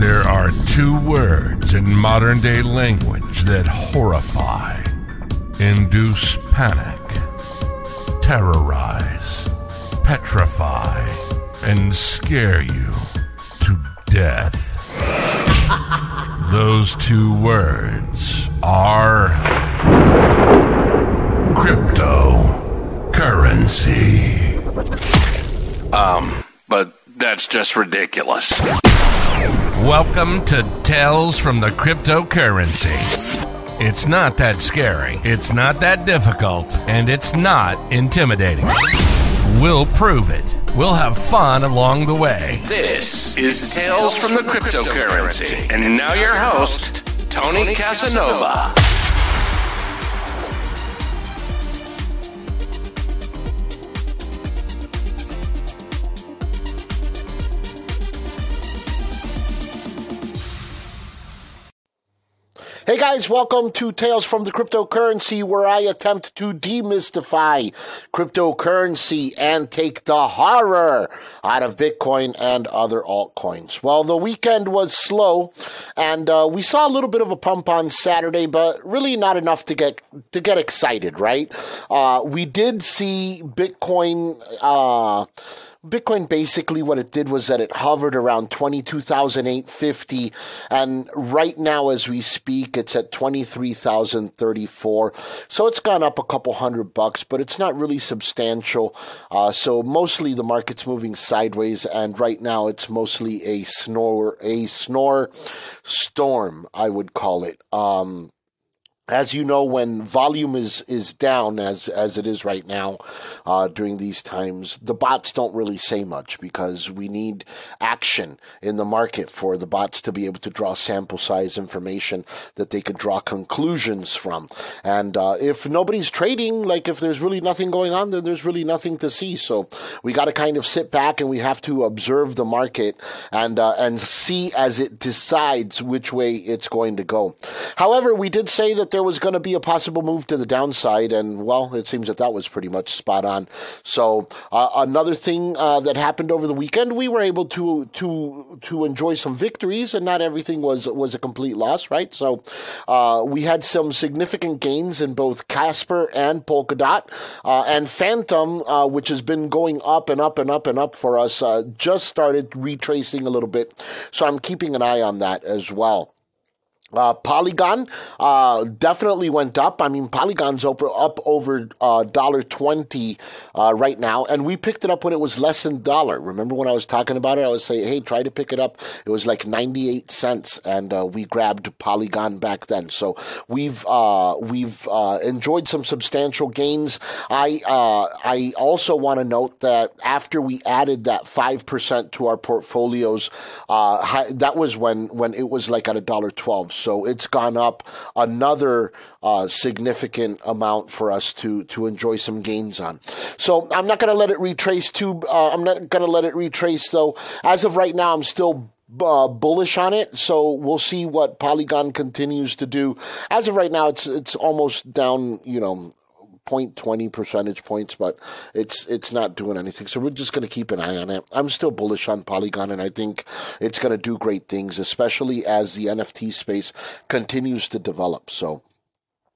There are two words in modern day language that horrify, induce panic, terrorize, petrify, and scare you to death. Those two words are cryptocurrency. Um, but that's just ridiculous. Welcome to Tales from the Cryptocurrency. It's not that scary, it's not that difficult, and it's not intimidating. We'll prove it. We'll have fun along the way. This is Tales from the Cryptocurrency. And now your host, Tony Casanova. Hey guys, welcome to Tales from the Cryptocurrency, where I attempt to demystify cryptocurrency and take the horror out of Bitcoin and other altcoins. Well, the weekend was slow, and uh, we saw a little bit of a pump on Saturday, but really not enough to get to get excited, right? Uh, we did see Bitcoin. Uh, Bitcoin basically what it did was that it hovered around 22,850 and right now as we speak it's at 23,034. So it's gone up a couple hundred bucks, but it's not really substantial. Uh, so mostly the market's moving sideways and right now it's mostly a snore a snore storm, I would call it. Um, as you know, when volume is, is down as as it is right now uh, during these times, the bots don't really say much because we need action in the market for the bots to be able to draw sample size information that they could draw conclusions from. And uh, if nobody's trading, like if there's really nothing going on, then there's really nothing to see. So we got to kind of sit back and we have to observe the market and uh, and see as it decides which way it's going to go. However, we did say that there there was going to be a possible move to the downside, and well, it seems that that was pretty much spot on. So uh, another thing uh, that happened over the weekend, we were able to to to enjoy some victories, and not everything was was a complete loss, right? So uh, we had some significant gains in both Casper and Polkadot, uh, and Fantom, uh, which has been going up and up and up and up for us, uh, just started retracing a little bit. So I'm keeping an eye on that as well. Uh, Polygon uh, definitely went up. I mean, Polygon's up, up over uh, dollar twenty uh, right now, and we picked it up when it was less than dollar. Remember when I was talking about it? I was saying, "Hey, try to pick it up." It was like ninety eight cents, and uh, we grabbed Polygon back then. So we've uh, we've enjoyed some substantial gains. I I also want to note that after we added that five percent to our portfolios, that was when when it was like at a dollar twelve. So it's gone up another uh, significant amount for us to to enjoy some gains on. So I'm not going to let it retrace too. Uh, I'm not going to let it retrace though. As of right now, I'm still uh, bullish on it. So we'll see what Polygon continues to do. As of right now, it's it's almost down. You know, 0.20 percentage points, but it's it's not doing anything. So we're just going to keep an eye on it. I'm still bullish on Polygon, and I think it's going to do great things, especially as the NFT space continues to develop. So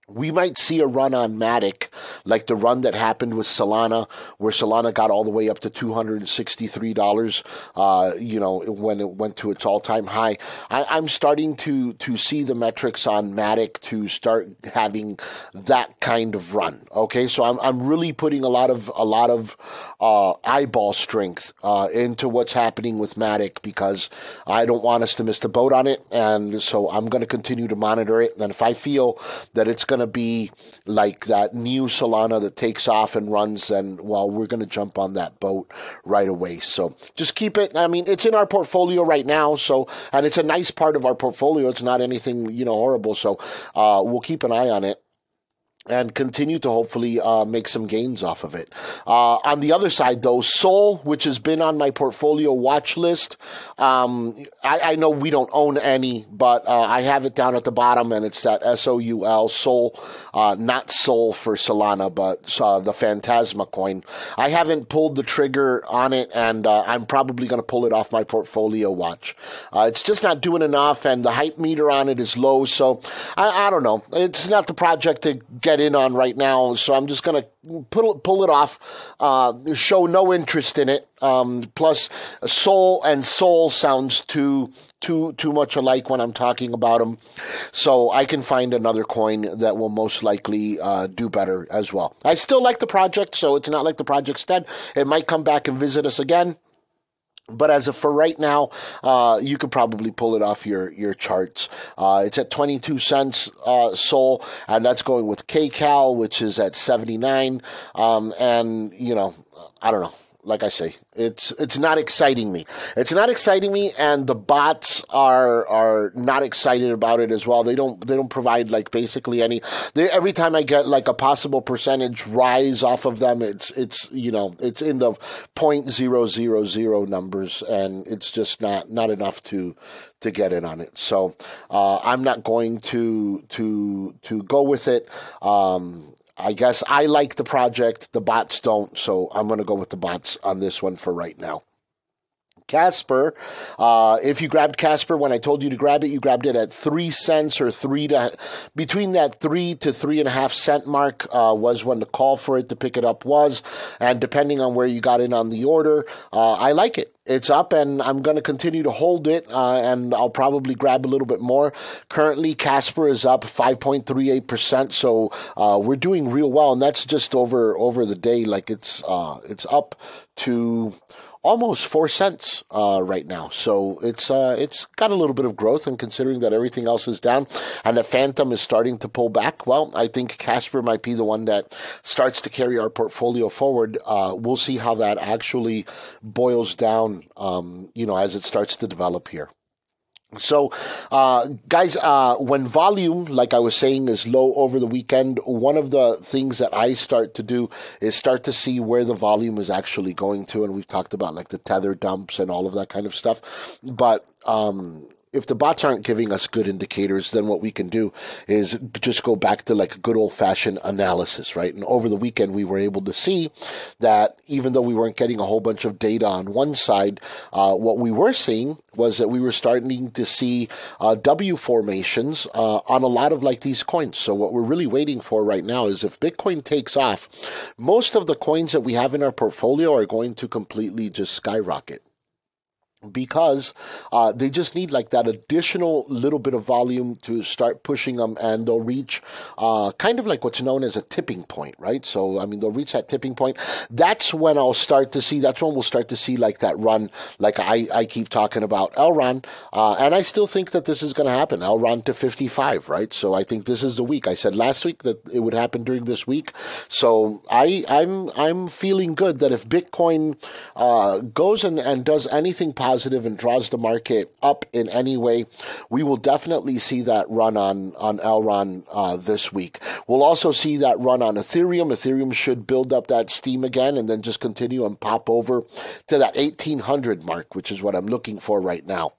we might see a run on Matic, like the run that happened with Solana, where Solana got all the way up to two hundred and sixty-three dollars. Uh, you know, when it went to its all-time high. I, am starting to to see the metrics on Matic to start having that kind of run. Okay, so I'm I'm really putting a lot of a lot of uh, eyeball strength uh, into what's happening with Matic because I don't want us to miss the boat on it, and so I'm going to continue to monitor it. And if I feel that it's going to be like that new Solana that takes off and runs, and well, we're going to jump on that boat right away. So just keep it. I mean, it's in our portfolio right now, so and it's a nice part of our portfolio. It's not anything you know horrible, so uh, we'll keep an eye on it. And continue to hopefully uh, make some gains off of it. Uh, on the other side, though, Soul, which has been on my portfolio watch list, um, I, I, know we don't own any, but uh, I have it down at the bottom, and it's that S O U L Soul, uh, not Sol for Solana, but uh, the Phantasma coin. I haven't pulled the trigger on it, and uh, I'm probably going to pull it off my portfolio watch. it's just not doing enough, and the hype meter on it is low, so I, I don't know. It's not the project to get in on right now, so I'm just going to pull, pull it off, uh, show no interest in it. Um, plus, soul and soul sounds too too too much alike when I'm talking about them, so I can find another coin that will most likely uh, do better as well. I still like the project, so it's not like the project's dead. It might come back and visit us again. But as of for right now, uh, you could probably pull it off your your charts. Uh, it's at 22 cents uh, Soul, and that's going with KCal, which is at 79. Um, and you know, I don't know like I say, it's it's not exciting me. It's not exciting me, and the bots are are not excited about it as well. They don't they don't provide like basically any. They, every time I get like a possible percentage rise off of them, it's it's you know it's in the point zero zero zero numbers, and it's just not not enough to to get in on it. So uh, I'm not going to to to go with it. Um, I guess I like the project. The bots don't, so I'm going to go with the bots on this one for right now. Casper. Uh, if you grabbed Casper when I told you to grab it, you grabbed it at three cents or three to between that three to three and a half cent mark uh, was when the call for it to pick it up was, and depending on where you got in on the order, uh, I like it. It's up, and I'm going to continue to hold it, uh, and I'll probably grab a little bit more. Currently, Casper is up 5.38 percent, so uh, we're doing real well, and that's just over over the day. Like it's uh, it's up to almost four cents uh, right now. So it's uh, it's got a little bit of growth, and considering that everything else is down, and the Fantom is starting to pull back, well, I think Casper might be the one that starts to carry our portfolio forward. Uh, we'll see how that actually boils down, um, you know, as it starts to develop here. So, uh, guys, uh, when volume, like I was saying, is low over the weekend, one of the things that I start to do is start to see where the volume is actually going to. And we've talked about like the tether dumps and all of that kind of stuff. But, um, if the bots aren't giving us good indicators, then what we can do is just go back to like a good old fashioned analysis, right? And over the weekend, we were able to see that even though we weren't getting a whole bunch of data on one side, uh, what we were seeing was that we were starting to see uh, W formations uh, on a lot of like these coins. So what we're really waiting for right now is if Bitcoin takes off, most of the coins that we have in our portfolio are going to completely just skyrocket because uh, they just need like that additional little bit of volume to start pushing them and they'll reach uh, kind of like what's known as a tipping point right? So i mean they'll reach that tipping point. That's when i'll start to see that's when we'll start to see like that run like i, I keep talking about Elrond uh, and i still think that this is going to happen Elrond to 55 right? So i think this is the week. I said last week that it would happen during this week. So i i'm i'm feeling good that if bitcoin uh, goes and, and does anything positive positive and draws the market up in any way, we will definitely see that run on on Elrond uh, this week. We'll also see that run on Ethereum. Ethereum should build up that steam again and then just continue and pop over to that 1800 mark, which is what I'm looking for right now.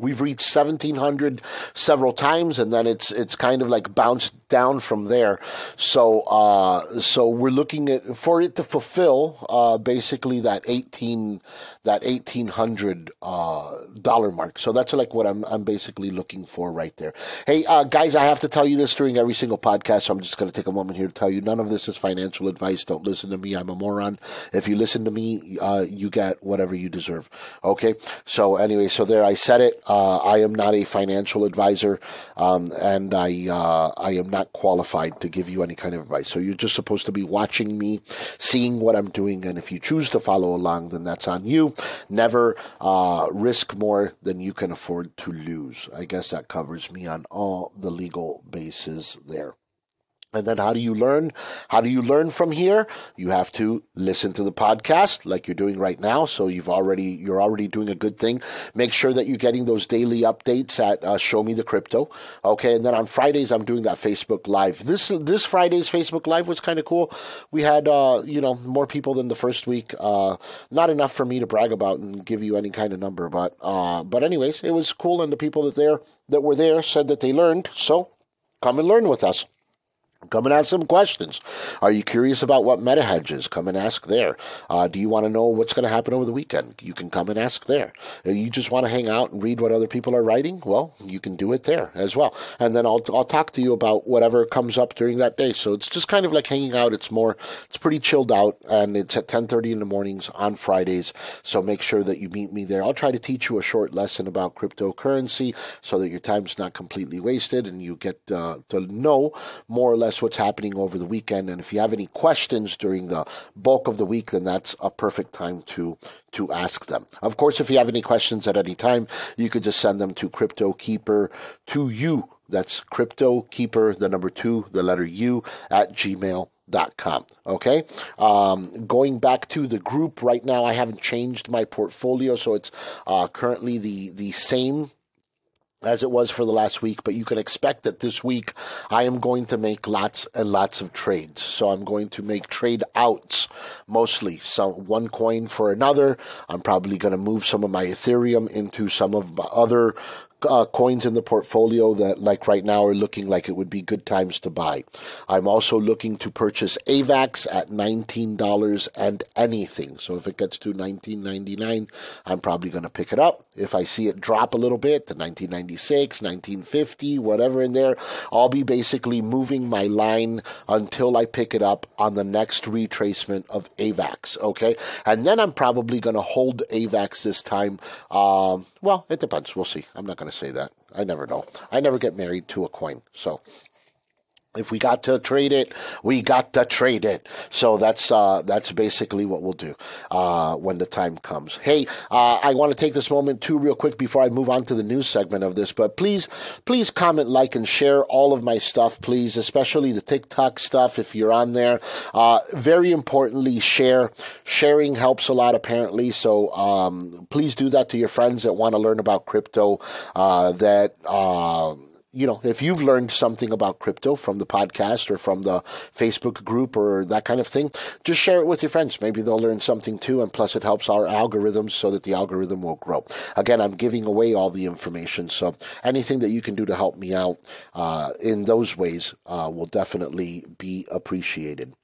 We've reached 1700 several times, and then it's it's kind of like bounced down from there. So uh, so we're looking at for it to fulfill uh, basically that 18 that 1800 uh, dollar mark. So that's like what I'm I'm basically looking for right there. Hey uh, guys, I have to tell you this during every single podcast. So I'm just going to take a moment here to tell you none of this is financial advice. Don't listen to me. I'm a moron. If you listen to me, uh, you get whatever you deserve. Okay. So anyway, so there I said it. Uh, I am not a financial advisor, um, and I uh, I am not qualified to give you any kind of advice. So you're just supposed to be watching me, seeing what I'm doing, and if you choose to follow along, then that's on you. Never uh, risk more than you can afford to lose. I guess that covers me on all the legal bases there. And then how do you learn? How do you learn from here? You have to listen to the podcast like you're doing right now. So you've already, you're already doing a good thing. Make sure that you're getting those daily updates at uh, Show Me the Crypto. Okay. And then on Fridays, I'm doing that Facebook Live. This, this Friday's Facebook Live was kind of cool. We had, uh, you know, more people than the first week. Uh, not enough for me to brag about and give you any kind of number, but, uh, but anyways, it was cool. And the people that there, that were there said that they learned. So come and learn with us. Come and ask some questions. Are you curious about what meta hedge is? Come and ask there. Uh, do you want to know what's going to happen over the weekend? You can come and ask there. Uh, you just want to hang out and read what other people are writing? Well, you can do it there as well. And then I'll, I'll talk to you about whatever comes up during that day. So it's just kind of like hanging out. It's more, it's pretty chilled out and it's at 1030 in the mornings on Fridays. So make sure that you meet me there. I'll try to teach you a short lesson about cryptocurrency so that your time's not completely wasted and you get uh, to know more or less what's happening over the weekend. And if you have any questions during the bulk of the week, then that's a perfect time to to ask them. Of course, if you have any questions at any time, you could just send them to Crypto Keeper to you. That's Crypto Keeper, the number two, the letter U at Gmail dot com. Okay. Um, going back to the group right now, I haven't changed my portfolio, so it's uh, currently the the same as it was for the last week, but you can expect that this week I am going to make lots and lots of trades. So I'm going to make trade outs mostly. So one coin for another. I'm probably going to move some of my Ethereum into some of my other uh, coins in the portfolio that, like right now, are looking like it would be good times to buy. I'm also looking to purchase AVAX at $19 and anything. So if it gets to $19.99, I'm probably going to pick it up. If I see it drop a little bit to 1996, 1950, whatever in there, I'll be basically moving my line until I pick it up on the next retracement of AVAX. Okay. And then I'm probably going to hold AVAX this time. Um, well, it depends. We'll see. I'm not going to say that. I never know. I never get married to a coin. So if we got to trade it, we got to trade it. So that's uh, that's basically what we'll do uh, when the time comes. Hey, uh, I want to take this moment too, real quick, before I move on to the news segment of this. But please, please comment, like, and share all of my stuff, please, especially the TikTok stuff if you're on there. Uh, very importantly, share. Sharing helps a lot, apparently. So um, please do that to your friends that want to learn about crypto. Uh, that uh, you know, if you've learned something about crypto from the podcast or from the Facebook group or that kind of thing, just share it with your friends. Maybe they'll learn something too. And plus, it helps our algorithms so that the algorithm will grow. Again, I'm giving away all the information. So anything that you can do to help me out uh, in those ways uh, will definitely be appreciated.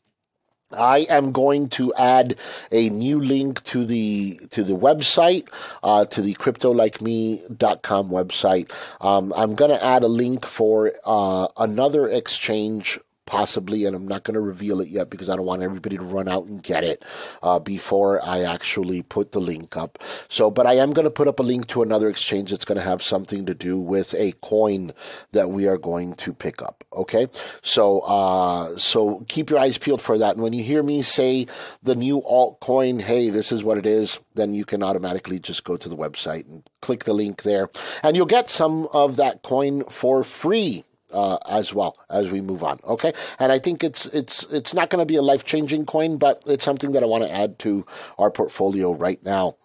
I am going to add a new link to the to the website, uh, to the cryptolikeme.com website. Um, I'm going to add a link for uh, another exchange possibly, and I'm not going to reveal it yet because I don't want everybody to run out and get it uh, before I actually put the link up. So, but I am going to put up a link to another exchange that's going to have something to do with a coin that we are going to pick up. Okay, so uh, so keep your eyes peeled for that. And when you hear me say the new altcoin, hey, this is what it is, then you can automatically just go to the website and click the link there, and you'll get some of that coin for free uh, as well as we move on. Okay, and I think it's it's it's not going to be a life changing coin, but it's something that I want to add to our portfolio right now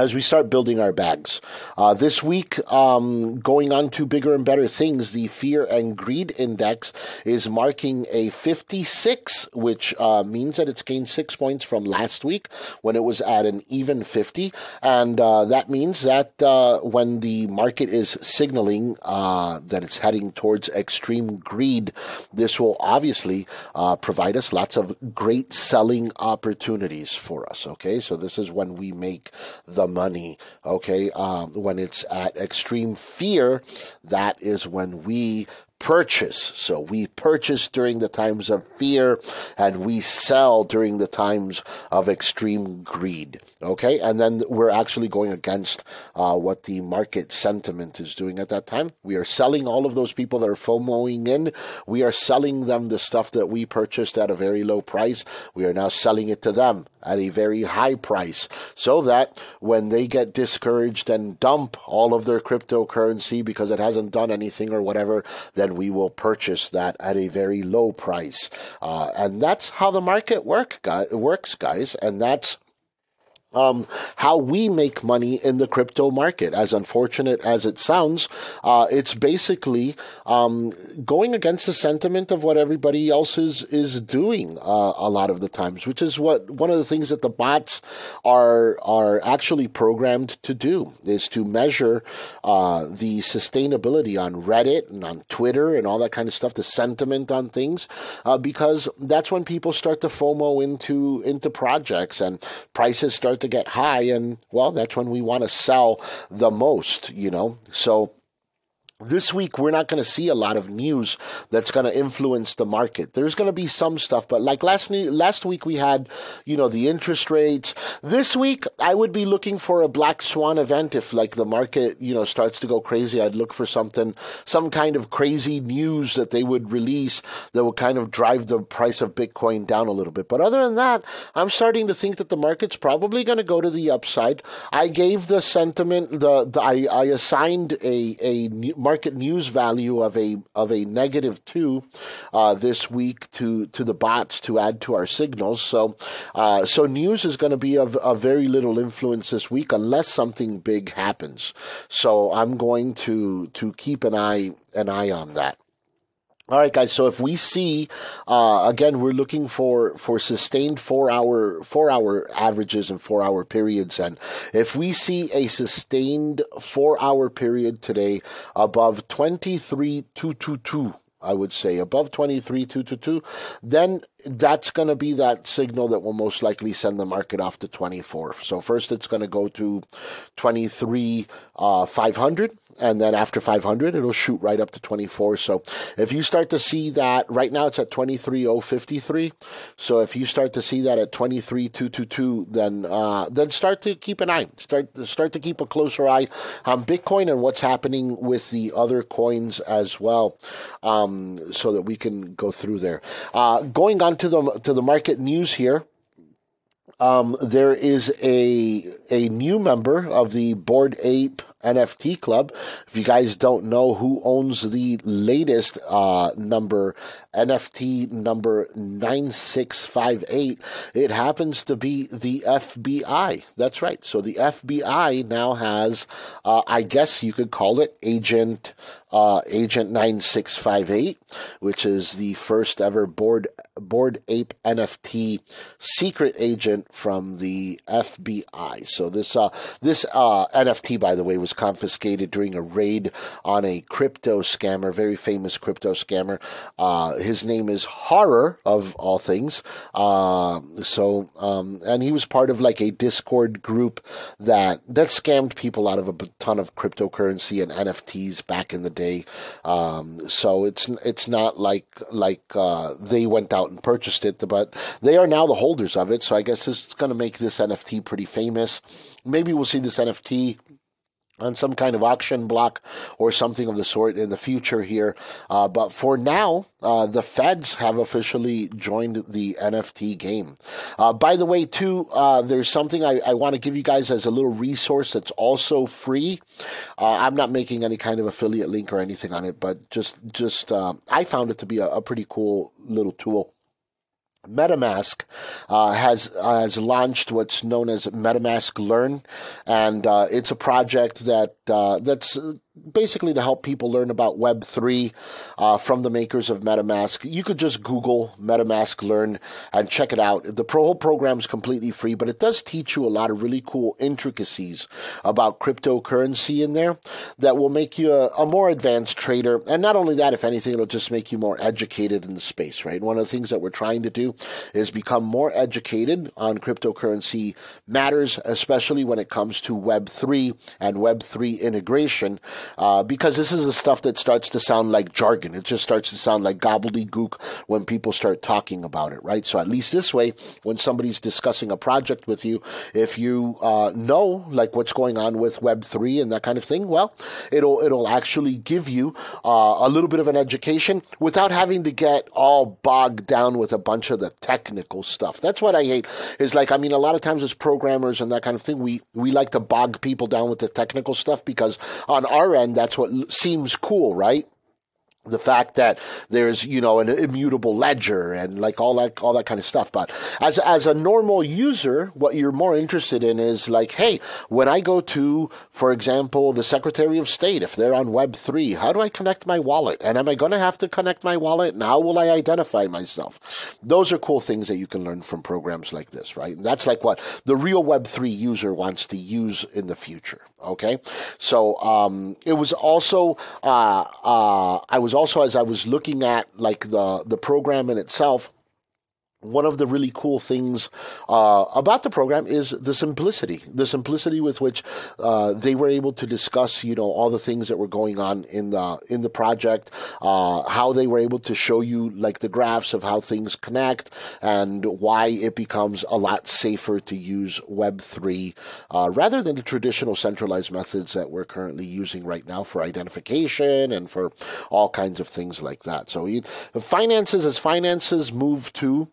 as we start building our bags. Uh, this week, um, going on to bigger and better things, the Fear and Greed Index is marking a 56, which uh, means that it's gained six points from last week when it was at an even 50. And uh, that means that uh, when the market is signaling uh, that it's heading towards extreme greed, this will obviously uh, provide us lots of great selling opportunities for us. Okay, so this is when we make the money. Okay, um, when it's at extreme fear, that is when we purchase. So we purchase during the times of fear and we sell during the times of extreme greed. Okay. And then we're actually going against uh, what the market sentiment is doing at that time. We are selling all of those people that are FOMOing in. We are selling them the stuff that we purchased at a very low price. We are now selling it to them at a very high price so that when they get discouraged and dump all of their cryptocurrency because it hasn't done anything or whatever, then and we will purchase that at a very low price. Uh, and that's how the market work, works, guys. And that's um, how we make money in the crypto market. As unfortunate as it sounds, uh, it's basically um, going against the sentiment of what everybody else is is doing uh, a lot of the times, which is what one of the things that the bots are are actually programmed to do is to measure uh, the sustainability on Reddit and on Twitter and all that kind of stuff, the sentiment on things, uh, because that's when people start to FOMO into into projects and prices start to get high, and well, that's when we want to sell the most, you know. So this week we're not going to see a lot of news that's going to influence the market. There's going to be some stuff, but like last last week we had, you know, the interest rates. This week I would be looking for a black swan event if like the market, you know, starts to go crazy. I'd look for something, some kind of crazy news that they would release that would kind of drive the price of Bitcoin down a little bit. But other than that, I'm starting to think that the market's probably going to go to the upside. I gave the sentiment the, the I, I assigned a a market news value of a of a negative two uh, this week to to the bots to add to our signals. So uh, so news is going to be of, of very little influence this week unless something big happens. So I'm going to to keep an eye an eye on that. All right, guys. So if we see, uh, again, we're looking for for sustained four hour four hour averages and four hour periods, and if we see a sustained four hour period today above twenty three two two two. I would say above 23,222, then that's going to be that signal that will most likely send the market off to 24. So first it's going to go to 23 uh, 500 and then after 500 it'll shoot right up to 24. So if you start to see that right now it's at 23053. So if you start to see that at 23222 then uh, then start to keep an eye. Start start to keep a closer eye on Bitcoin and what's happening with the other coins as well. Um, so that we can go through there. Uh, going on on to the to the market news here. Um, there is a a new member of the Bored Ape NFT Club. If you guys don't know who owns the latest uh, number, NFT number 9658, it happens to be the FBI. That's right. So the FBI now has, uh, I guess you could call it Agent uh, Agent 9658, which is the first ever board bored ape NFT secret agent from the FBI. So this uh, this uh, NFT, by the way, was confiscated during a raid on a crypto scammer, very famous crypto scammer. Uh, his name is Horror, of all things. Uh, so, um, and he was part of like a Discord group that that scammed people out of a ton of cryptocurrency and NFTs back in the day. Um, so it's it's not like like uh, they went out and purchased it, but they are now the holders of it. So I guess it's going to make this NFT pretty famous. Maybe we'll see this NFT on some kind of auction block or something of the sort in the future here. Uh, but for now, uh, the feds have officially joined the NFT game. Uh, by the way, too, uh, there's something I, I want to give you guys as a little resource that's also free. Uh, I'm not making any kind of affiliate link or anything on it, but just just uh, I found it to be a, a pretty cool little tool. MetaMask uh, has uh, has launched what's known as MetaMask Learn, and uh, it's a project that uh, that's basically to help people learn about Web3 uh, from the makers of MetaMask. You could just Google MetaMask Learn and check it out. The whole program is completely free, but it does teach you a lot of really cool intricacies about cryptocurrency in there that will make you a, a more advanced trader. And not only that, if anything, it'll just make you more educated in the space, right? One of the things that we're trying to do is become more educated on cryptocurrency matters, especially when it comes to Web3 and Web3 integration uh, because this is the stuff that starts to sound like jargon. It just starts to sound like gobbledygook when people start talking about it, right? So at least this way, when somebody's discussing a project with you, if you uh, know like what's going on with Web three and that kind of thing, well, it'll it'll actually give you uh, a little bit of an education without having to get all bogged down with a bunch of the technical stuff. That's what I hate. Is like I mean, a lot of times as programmers and that kind of thing, we we like to bog people down with the technical stuff because on our end, that's what seems cool, right? the fact that there's you know an immutable ledger and like all that all that kind of stuff. But as as a normal user what you're more interested in is like hey when i go to for example the secretary of state if they're on web 3 how do i connect my wallet? And am i going to have to connect my wallet? And how will i identify myself? Those are cool things that you can learn from programs like this right? And that's like what the real web 3 user wants to use in the future okay? So um, it was also uh, uh, i was also as I was looking at like the the program in itself, one of the really cool things uh, about the program is the simplicity, the simplicity with which uh, they were able to discuss, you know, all the things that were going on in the in the project, uh, how they were able to show you like the graphs of how things connect, and why it becomes a lot safer to use Web three uh, rather than the traditional centralized methods that we're currently using right now for identification and for all kinds of things like that. So, finances as finances move to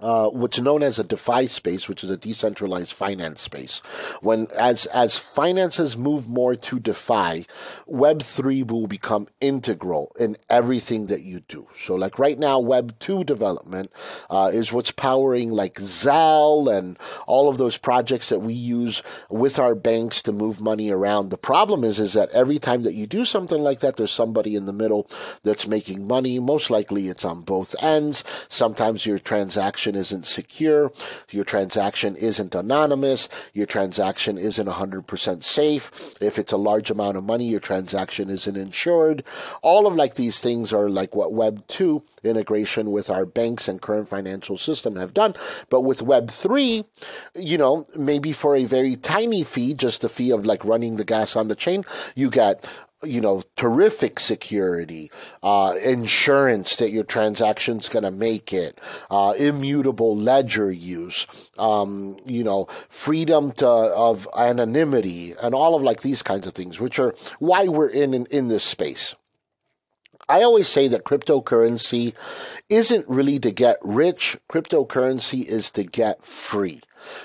uh, what's known as a DeFi space, which is a decentralized finance space. When as as finances move more to DeFi, Web three will become integral in everything that you do. So, like right now, Web two development uh, is what's powering like Zelle and all of those projects that we use with our banks to move money around. The problem is, is that every time that you do something like that, there's somebody in the middle that's making money. Most likely, it's on both ends. Sometimes your transaction transaction isn't secure, your transaction isn't anonymous, your transaction isn't 100% safe. If it's a large amount of money, your transaction isn't insured. All of like these things are like what Web 2 integration with our banks and current financial system have done. But with Web 3, you know, maybe for a very tiny fee, just the fee of like running the gas on the chain, you get you know, terrific security, uh, insurance that your transaction's going to make it, uh, immutable ledger use, um, you know, freedom to, of anonymity, and all of like these kinds of things, which are why we're in, in, in this space. I always say that cryptocurrency isn't really to get rich. Cryptocurrency is to get free.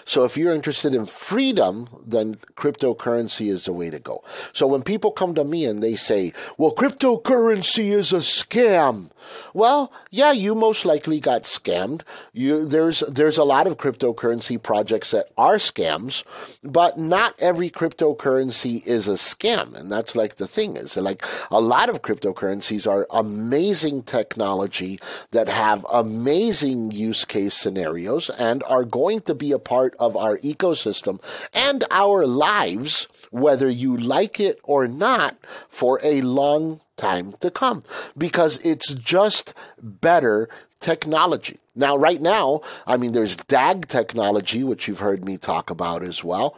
So if you're interested in freedom, then cryptocurrency is the way to go. So when people come to me and they say, well, cryptocurrency is a scam. Well, yeah, you most likely got scammed. You, there's, there's a lot of cryptocurrency projects that are scams, but not every cryptocurrency is a scam. And that's like the thing is like a lot of cryptocurrencies are amazing technology that have amazing use case scenarios and are going to be a part of our ecosystem and our lives, whether you like it or not, for a long time to come because it's just better technology. Now, right now, I mean, there's DAG technology, which you've heard me talk about as well.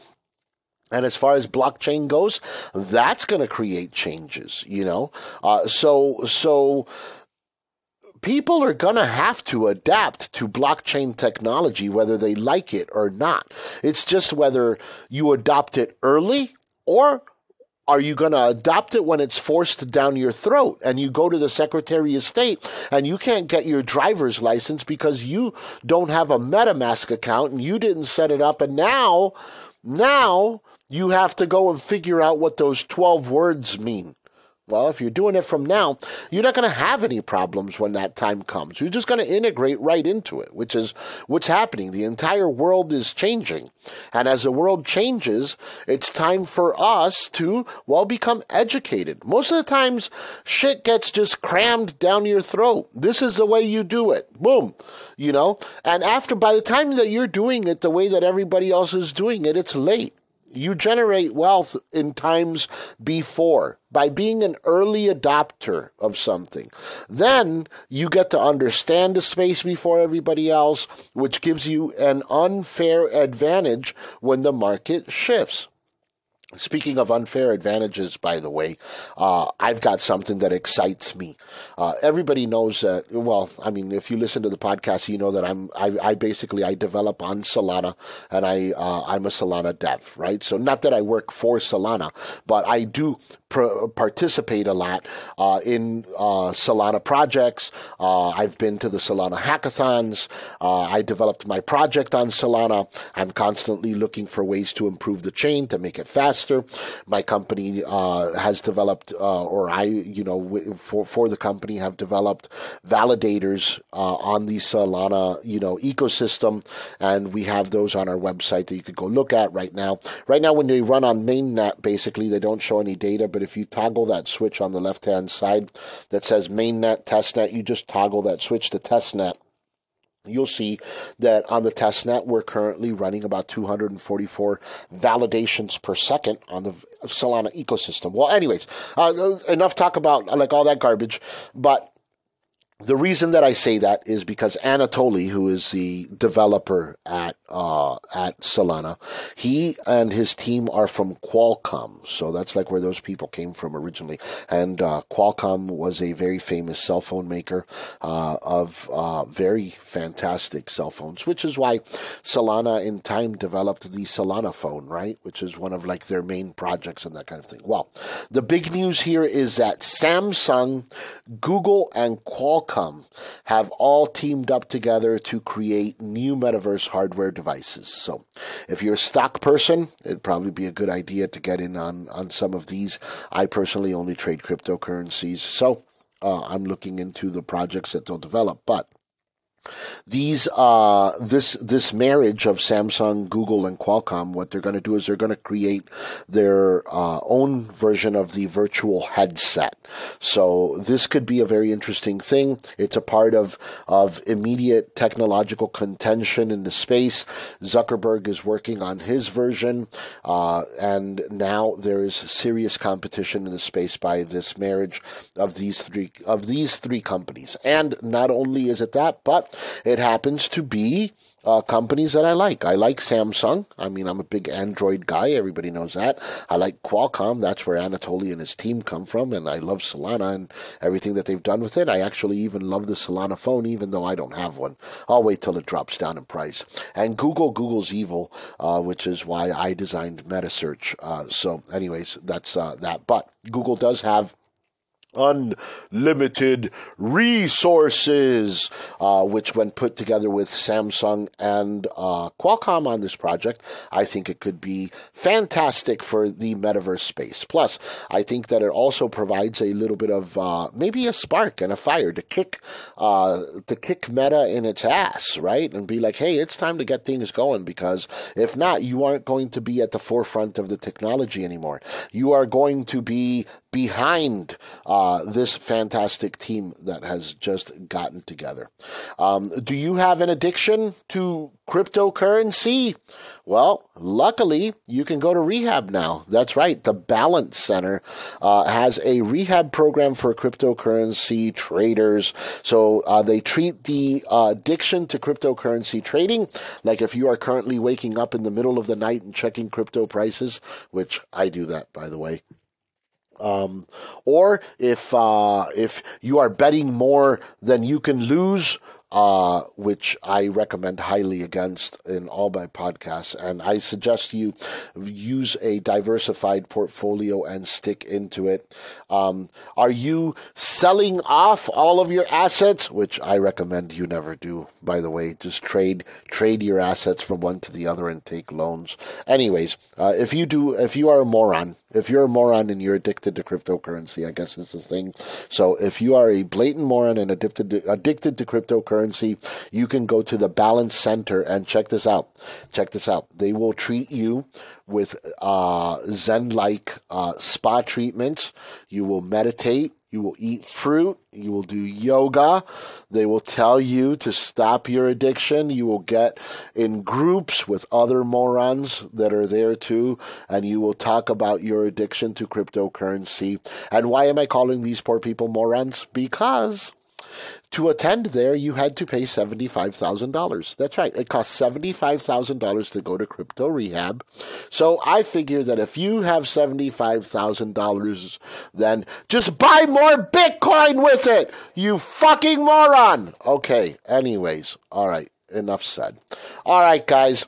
And as far as blockchain goes, that's going to create changes, you know? Uh, so, so, people are going to have to adapt to blockchain technology, whether they like it or not. It's just whether you adopt it early or are you going to adopt it when it's forced down your throat and you go to the Secretary of State and you can't get your driver's license because you don't have a MetaMask account and you didn't set it up and now now you have to go and figure out what those 12 words mean. Well, if you're doing it from now, you're not going to have any problems when that time comes. You're just going to integrate right into it, which is what's happening. The entire world is changing. And as the world changes, it's time for us to, well, become educated. Most of the times, shit gets just crammed down your throat. This is the way you do it. Boom. You know? And after, by the time that you're doing it the way that everybody else is doing it, it's late. You generate wealth in times before by being an early adopter of something. Then you get to understand the space before everybody else, which gives you an unfair advantage when the market shifts. Speaking of unfair advantages, by the way, uh, I've got something that excites me. Uh, everybody knows that. Well, I mean, if you listen to the podcast, you know that I'm. I, I basically I develop on Solana, and I uh, I'm a Solana dev, right? So not that I work for Solana, but I do participate a lot uh, in uh, Solana projects. Uh, I've been to the Solana hackathons. Uh, I developed my project on Solana. I'm constantly looking for ways to improve the chain to make it faster. My company has developed, or I, you know, for for the company have developed validators on the Solana, you know, ecosystem, and we have those on our website that you could go look at right now. Right now, when they run on mainnet, basically they don't show any data, but if you toggle that switch on the left hand side that says mainnet, testnet, you just toggle that switch to testnet. You'll see that on the testnet we're currently running about 244 validations per second on the solana ecosystem. Well anyways uh, enough talk about like all that garbage but the reason that I say that is because Anatoly, who is the developer at uh, at Solana, he and his team are from Qualcomm, so that's like where those people came from originally. And uh, Qualcomm was a very famous cell phone maker uh, of uh, very fantastic cell phones, which is why Solana in time developed the Solana phone, right? Which is one of like their main projects and that kind of thing. Well, the big news here is that Samsung, Google, and Qualcomm Have all teamed up together to create new metaverse hardware devices. So, if you're a stock person, it'd probably be a good idea to get in on, on some of these. I personally only trade cryptocurrencies, so uh, I'm looking into the projects that they'll develop. But these uh, this this marriage of Samsung, Google, and Qualcomm, what they're going to do is they're going to create their uh, own version of the virtual headset. So this could be a very interesting thing. It's a part of of immediate technological contention in the space. Zuckerberg is working on his version, uh, and now there is serious competition in the space by this marriage of these three of these three companies. And not only is it that, but it happens to be uh, companies that I like. I like Samsung. I mean, I'm a big Android guy. Everybody knows that. I like Qualcomm. That's where Anatoly and his team come from. And I love Solana and everything that they've done with it. I actually even love the Solana phone, even though I don't have one. I'll wait till it drops down in price. And Google, Google's evil, uh, which is why I designed MetaSearch. Uh, so, anyways, that's uh, that. But Google does have unlimited resources, uh, which, when put together with Samsung and uh, Qualcomm on this project, I think it could be fantastic for the metaverse space. Plus, I think that it also provides a little bit of uh, maybe a spark and a fire to kick uh, to kick Meta in its ass, right? And be like, hey, it's time to get things going because if not, you aren't going to be at the forefront of the technology anymore. You are going to be behind. Uh, uh, this fantastic team that has just gotten together. Um, do you have an addiction to cryptocurrency? Well, luckily, you can go to rehab now. That's right. The Balance Center uh, has a rehab program for cryptocurrency traders. So uh, they treat the uh, addiction to cryptocurrency trading like if you are currently waking up in the middle of the night and checking crypto prices, which I do that, by the way. Um, or if uh, if you are betting more than you can lose, uh, which I recommend highly against in all my podcasts. And I suggest you use a diversified portfolio and stick into it. Um, are you selling off all of your assets? Which I recommend you never do, by the way. Just trade trade your assets from one to the other and take loans. Anyways, uh, if you do, if you are a moron, if you're a moron and you're addicted to cryptocurrency, I guess is the thing. So if you are a blatant moron and addicted to, addicted to cryptocurrency, currency, you can go to the Balance Center and check this out. Check this out. They will treat you with uh, Zen like uh, spa treatments. You will meditate. You will eat fruit. You will do yoga. They will tell you to stop your addiction. You will get in groups with other morons that are there too, and you will talk about your addiction to cryptocurrency. And why am I calling these poor people morons? Because to attend there, you had to pay $75,000. That's right. It cost $75,000 to go to crypto rehab. So I figure that if you have $75,000, then just buy more Bitcoin with it, you fucking moron. Okay. Anyways. All right. Enough said. All right, guys.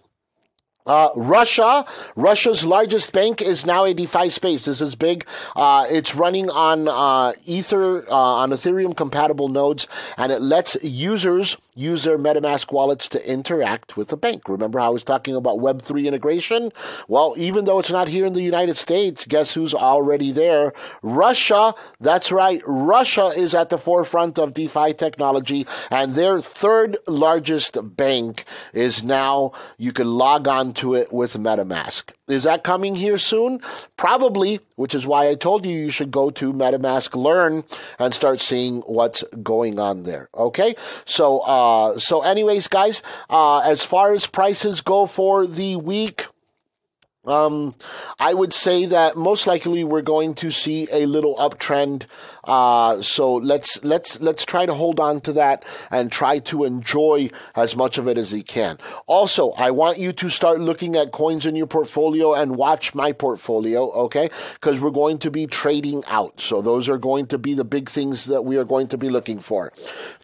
Uh, Russia, Russia's largest bank is now a DeFi space. This is big. Uh, it's running on uh, Ether, uh, on Ethereum compatible nodes, and it lets users use their MetaMask wallets to interact with the bank. Remember how I was talking about Web3 integration? Well, even though it's not here in the United States, guess who's already there? Russia. That's right. Russia is at the forefront of DeFi technology, and their third largest bank is now, you can log on to it with MetaMask. Is that coming here soon? Probably, which is why I told you you should go to MetaMask Learn and start seeing what's going on there. Okay, so uh, so anyways, guys, uh, as far as prices go for the week. Um, I would say that most likely we're going to see a little uptrend uh, so let's let's let's try to hold on to that and try to enjoy as much of it as we can. Also, I want you to start looking at coins in your portfolio and watch my portfolio, okay? Because we're going to be trading out. So those are going to be the big things that we are going to be looking for.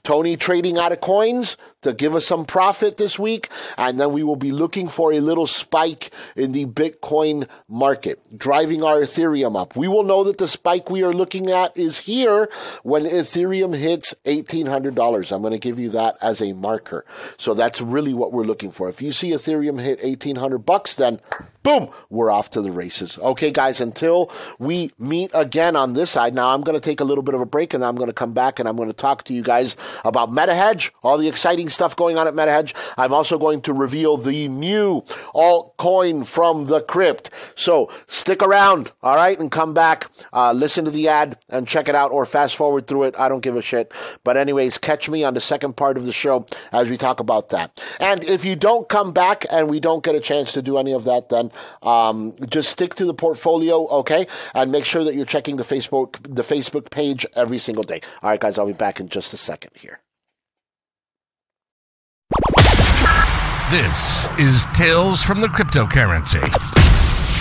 Tony trading out of coins to give us some profit this week, and then we will be looking for a little spike in the Bitcoin market, driving our Ethereum up. We will know that the spike we are looking at is here when Ethereum hits $1,800. I'm going to give you that as a marker. So that's really what we're looking for. If you see Ethereum hit 1800 bucks, then boom, we're off to the races. Okay, guys, until we meet again on this side. Now, I'm going to take a little bit of a break and I'm going to come back and I'm going to talk to you guys about MetaHedge, all the exciting stuff going on at MetaHedge. I'm also going to reveal the new altcoin from the crypt. So stick around, all right, and come back, uh, listen to the ad and check it out or fast forward through it. I don't give a shit. But, anyways, catch me on the second part of the show as we talk about that. And if you don't come back and we don't get a chance to do any of that, then um, just stick to the portfolio, okay? And make sure that you're checking the Facebook the Facebook page every single day. All right, guys, I'll be back in just a second here. This is Tales from the Cryptocurrency.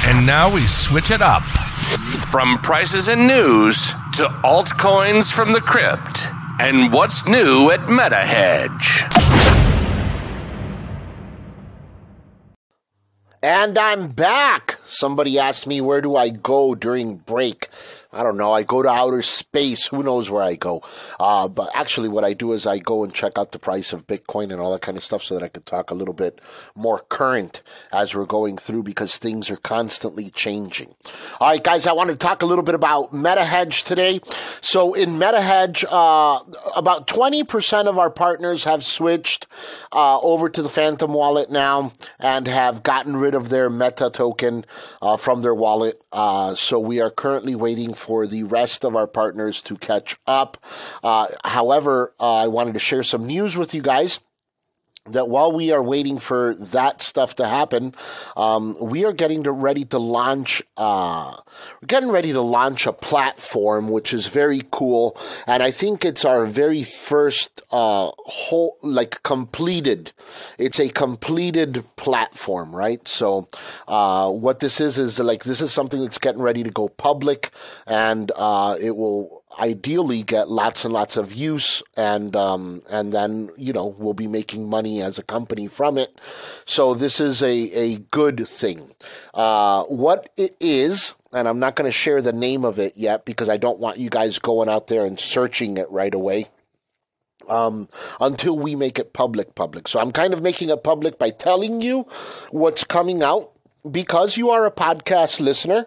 And now we switch it up from prices and news to altcoins from the crypt and what's new at MetaHedge. And I'm back. Somebody asked me, where do I go during break? I don't know. I go to outer space. Who knows where I go? Uh, but actually, what I do is I go and check out the price of Bitcoin and all that kind of stuff so that I can talk a little bit more current as we're going through because things are constantly changing. All right, guys, I want to talk a little bit about MetaHedge today. So, in MetaHedge, uh, about 20% of our partners have switched uh, over to the Phantom wallet now and have gotten rid of their Meta token uh, from their wallet. Uh, so, we are currently waiting for the rest of our partners to catch up. Uh, however, uh, I wanted to share some news with you guys that while we are waiting for that stuff to happen, um, we are getting to ready to launch. Uh, we're getting ready to launch a platform, which is very cool, and I think it's our very first uh, whole like completed. It's a completed platform, right? So, uh, what this is is like this is something that's getting ready to go public, and uh, it will ideally get lots and lots of use and um, and then you know we'll be making money as a company from it. So this is a, a good thing. Uh, what it is and i'm not going to share the name of it yet because i don't want you guys going out there and searching it right away. Um, until we make it public public. So i'm kind of making it public by telling you what's coming out because you are a podcast listener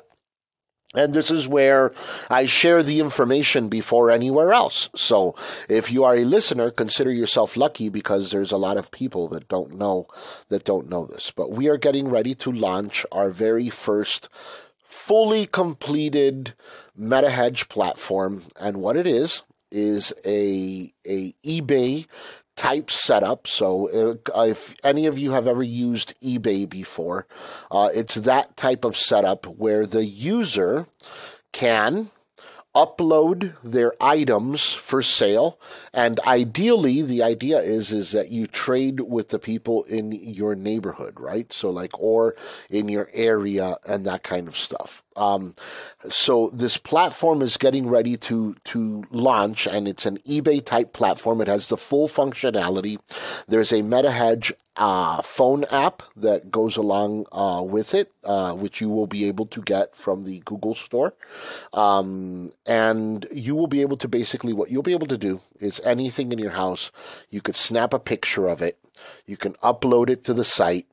and this is where I share the information before anywhere else. So if you are a listener, consider yourself lucky because there's a lot of people that don't know that don't know this. But we are getting ready to launch our very first fully completed MetaHedge platform. And what it is is a a eBay type setup. So, uh, if any of you have ever used eBay before, uh, it's that type of setup where the user can upload their items for sale. And ideally the idea is is that you trade with the people in your neighborhood right? So like or in your area and that kind of stuff Um, so this platform is getting ready to to launch, and it's an eBay type platform. It has the full functionality. There's a MetaHedge uh, phone app that goes along uh, with it, uh, which you will be able to get from the Google Store. Um, and you will be able to basically, what you'll be able to do is anything in your house, you could snap a picture of it, you can upload it to the site,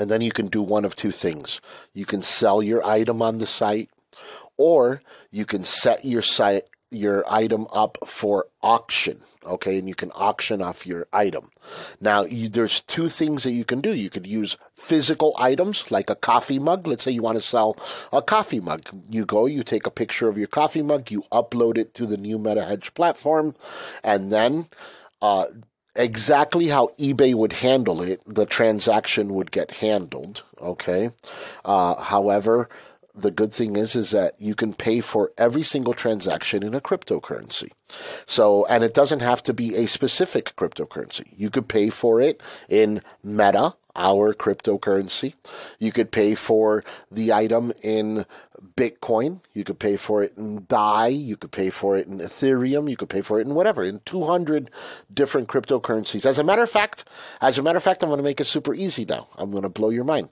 and then you can do one of two things. You can sell your item on the site, or you can set your site your item up for auction okay? And you can auction off your item. Now you, there's two things that you can do. You could use physical items like a coffee mug. Let's say you want to sell a coffee mug. You go you take a picture of your coffee mug you upload it to the new metahedge platform and then uh, exactly how eBay would handle it, the transaction would get handled. Okay. Uh, however, the good thing is is that you can pay for every single transaction in a cryptocurrency. So, and it doesn't have to be a specific cryptocurrency. You could pay for it in Meta, our cryptocurrency. You could pay for the item in Bitcoin. You could pay for it in DAI. You could pay for it in Ethereum. You could pay for it in whatever, in 200 different cryptocurrencies. As a matter of fact, as a matter of fact, I'm going to make it super easy now. I'm going to blow your mind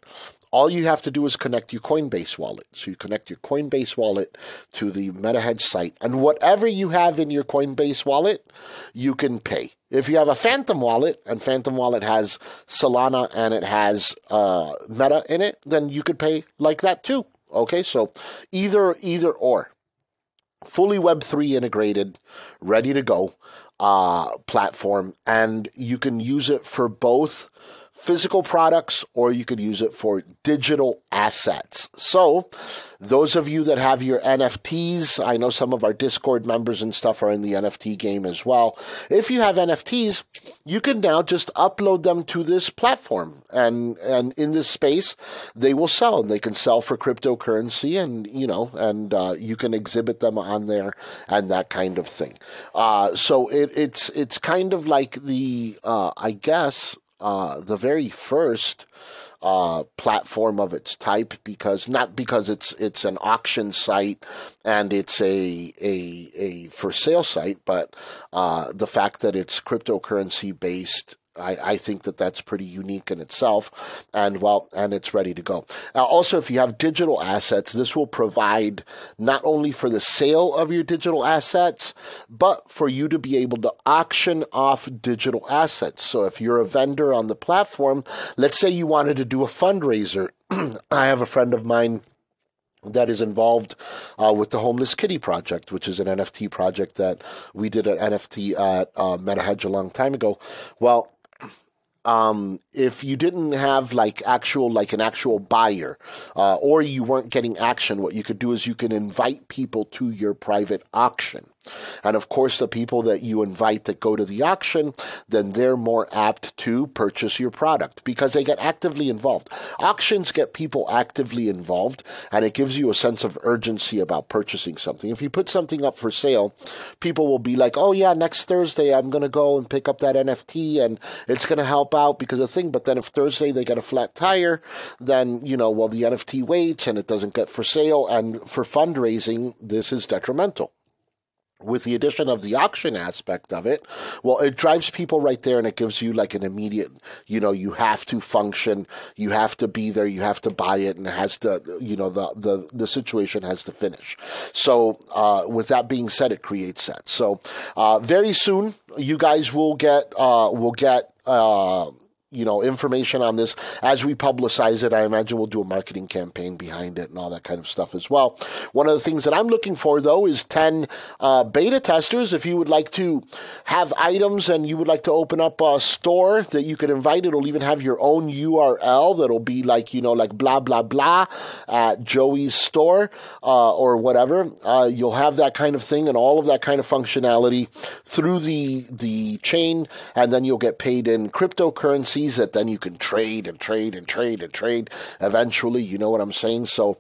all you have to do is connect your Coinbase wallet. So you connect your Coinbase wallet to the MetaHedge site, and whatever you have in your Coinbase wallet, you can pay. If you have a Phantom wallet and Phantom wallet has Solana and it has uh, Meta in it, then you could pay like that too. Okay, so either either or, fully Web three integrated, ready to go uh, platform, and you can use it for both physical products or you could use it for digital assets. So, those of you that have your NFTs, I know some of our Discord members and stuff are in the NFT game as well. If you have NFTs, you can now just upload them to this platform and and in this space they will sell and they can sell for cryptocurrency and you know and uh, you can exhibit them on there and that kind of thing. Uh, so it, it's it's kind of like the uh, I guess uh, the very first uh, platform of its type because not because it's it's an auction site and it's a a a for sale site, but uh, the fact that it's cryptocurrency based I, I, think that that's pretty unique in itself, and well, and it's ready to go. Also, if you have digital assets, this will provide not only for the sale of your digital assets, but for you to be able to auction off digital assets. So, if you're a vendor on the platform, let's say you wanted to do a fundraiser. I have a friend of mine that is involved uh, with the Homeless Kitty Project, which is an NFT project that we did at NFT at uh, MetaHedge a long time ago. Well, um, if you didn't have like actual like an actual buyer uh, or you weren't getting action what you could do is you can invite people to your private auction and of course, the people that you invite that go to the auction, then they're more apt to purchase your product because they get actively involved. Auctions get people actively involved and it gives you a sense of urgency about purchasing something. If you put something up for sale, people will be like, oh, yeah, next Thursday I'm going to go and pick up that NFT and it's going to help out because of the thing. But then if Thursday they get a flat tire, then, you know, well, the NFT waits and it doesn't get for sale. And for fundraising, this is detrimental with the addition of the auction aspect of it, well, it drives people right there and it gives you like an immediate, you know, you have to function, you have to be there, you have to buy it, and it has to, you know, the, the, the situation has to finish. So, uh, with that being said, it creates that. So, uh, very soon, you guys will get, uh, will get, uh, you know information on this. As we publicize it i imagine we'll do a marketing campaign behind it and all that kind of stuff as well. One of the things that i'm looking for though is 10 uh, beta testers. If you would like to have items and you would like to open up a store that you could invite it'll even have your own url that'll be like you know like blah blah blah at joey's store uh, or whatever. Uh, you'll have that kind of thing and all of that kind of functionality through the the chain and then you'll get paid in cryptocurrency sees it, then you can trade and trade and trade and trade. Eventually, you know what I'm saying? So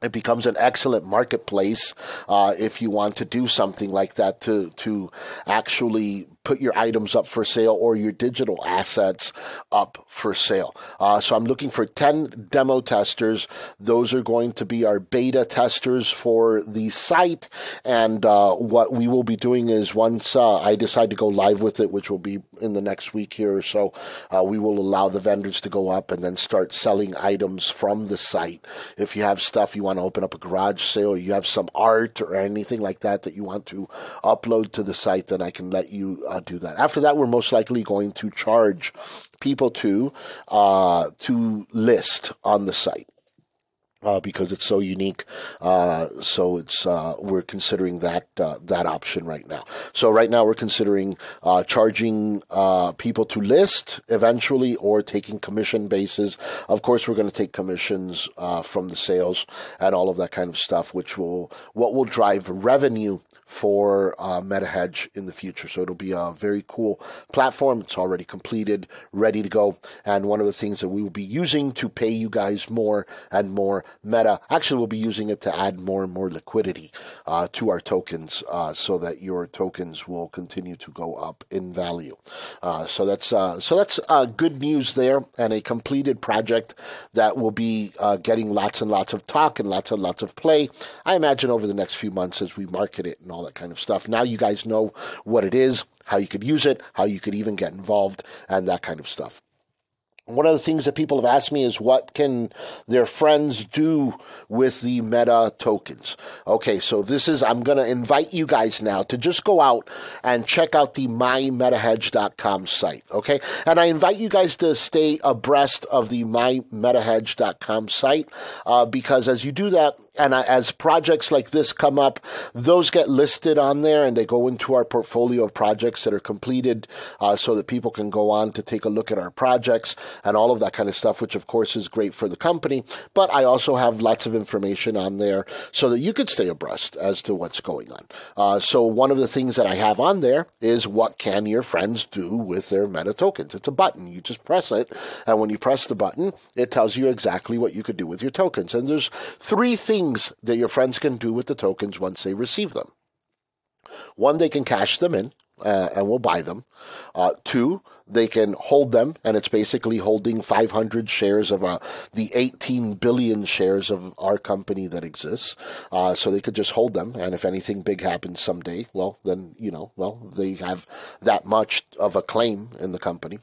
it becomes an excellent marketplace uh, if you want to do something like that to to actually put your items up for sale or your digital assets up for sale. Uh, so I'm looking for 10 demo testers. Those are going to be our beta testers for the site. And uh, what we will be doing is once uh, I decide to go live with it, which will be in the next week here or so, uh, we will allow the vendors to go up and then start selling items from the site. If you have stuff you want to open up a garage sale, you have some art or anything like that that you want to upload to the site, then I can let you uh, do that. After that, we're most likely going to charge people to uh, to list on the site uh, because it's so unique. Uh, so it's uh, we're considering that uh, that option right now. So right now we're considering uh, charging uh, people to list eventually, or taking commission bases. Of course, we're going to take commissions from the sales and all of that kind of stuff, which will what will drive revenue for uh, MetaHedge in the future. So it'll be a very cool platform. It's already completed, ready to go. And one of the things that we will be using to pay you guys more and more Meta, actually, we'll be using it to add more and more liquidity uh, to our tokens uh, so that your tokens will continue to go up in value. Uh, so that's uh, so that's uh, good news there, and a completed project that will be getting lots and lots of talk and lots and lots of play. I imagine over the next few months as we market it and all that kind of stuff. Now you guys know what it is, how you could use it, how you could even get involved, and that kind of stuff. One of the things that people have asked me is what can their friends do with the meta tokens? Okay so this is i'm going to invite you guys now to just go out and check out the mymetahedge.com site okay? And i invite you guys to stay abreast of the mymetahedge.com site uh, because as you do that and as projects like this come up, those get listed on there and they go into our portfolio of projects that are completed uh, so that people can go on to take a look at our projects and all of that kind of stuff, which of course is great for the company. But I also have lots of information on there so that you could stay abreast as to what's going on. Uh, so one of the things that I have on there is what can your friends do with their meta tokens? It's a button. You just press it. And when you press the button, it tells you exactly what you could do with your tokens. And there's three things things that your friends can do with the tokens once they receive them. One, they can cash them in uh, and we'll buy them. Uh, two, they can hold them, and it's basically holding 500 shares of uh, the 18 billion shares of our company that exists. Uh, so they could just hold them, and if anything big happens someday, well, then you know, well, they have that much of a claim in the company.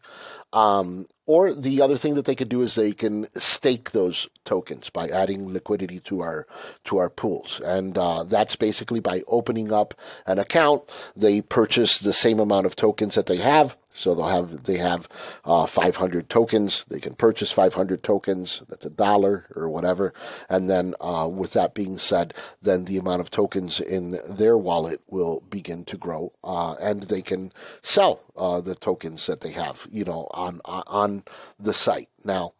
Um, or the other thing that they could do is they can stake those tokens by adding liquidity to our to our pools, and uh, that's basically by opening up an account. They purchase the same amount of tokens that they have so they'll have they have uh, 500 tokens. They can purchase 500 tokens. That's a dollar or whatever. And then, uh, with that being said, then the amount of tokens in their wallet will begin to grow, uh, and they can sell uh, the tokens that they have, you know, on on the site now.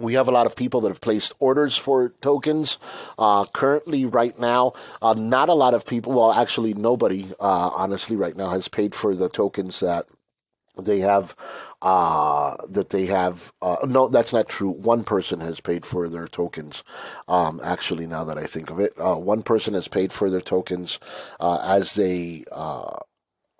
We have a lot of people that have placed orders for tokens. Uh, currently, right now, uh, not a lot of people, well, actually, nobody, uh, honestly, right now has paid for the tokens that they have uh, that they have uh, no that's not true. One person has paid for their tokens um, actually now that i think of it. Uh, one person has paid for their tokens uh, as they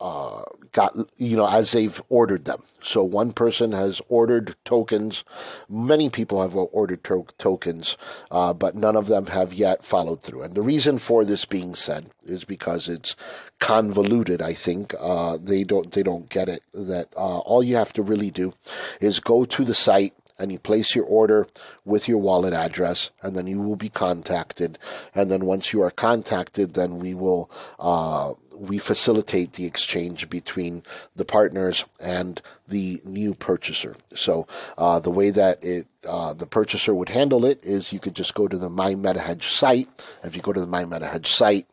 uh, got you know as they've ordered them. So one person has ordered tokens. Many people have ordered to- tokens, uh, but none of them have yet followed through. And the reason for this being said is because it's convoluted. I think uh, they don't they don't get it. That uh, all you have to really do is go to the site and you place your order with your wallet address, and then you will be contacted. And then once you are contacted, then we will uh, we facilitate the exchange between the partners and the new purchaser. So uh, the way that it uh, the purchaser would handle it is you could just go to the My MetaHedge site. If you go to the My MetaHedge site,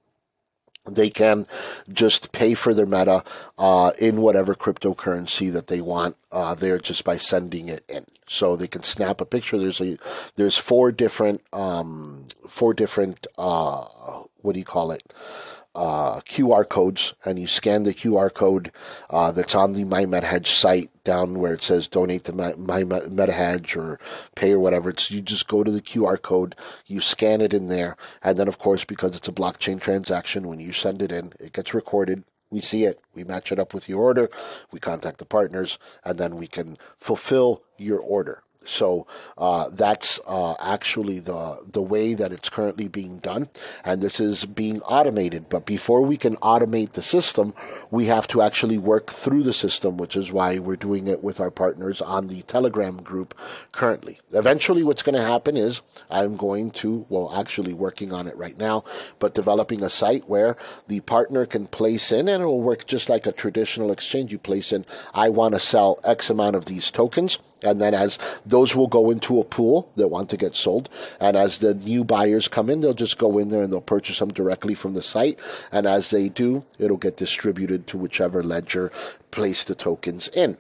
they can just pay for their meta uh, in whatever cryptocurrency that they want uh, there just by sending it in. So they can snap a picture. There's a there's four different um, four different uh, what do you call it? Uh, QR codes and you scan the QR code uh, that's on the My site down where it says donate to My, or pay or whatever. It's you just go to the QR code, you scan it in there, and then of course because it's a blockchain transaction, when you send it in, it gets recorded We see it, we match it up with your order, we contact the partners, and then we can fulfill your order. So uh, that's uh, actually the the way that it's currently being done, and this is being automated. But before we can automate the system, we have to actually work through the system, which is why we're doing it with our partners on the Telegram group currently. Eventually, what's going to happen is I'm going to, well, actually working on it right now, but developing a site where the partner can place in, and it will work just like a traditional exchange. You place in, I want to sell X amount of these tokens, and then as those will go into a pool that want to get sold. And as the new buyers come in, they'll just go in there and they'll purchase them directly from the site. And as they do, it'll get distributed to whichever ledger place the tokens in.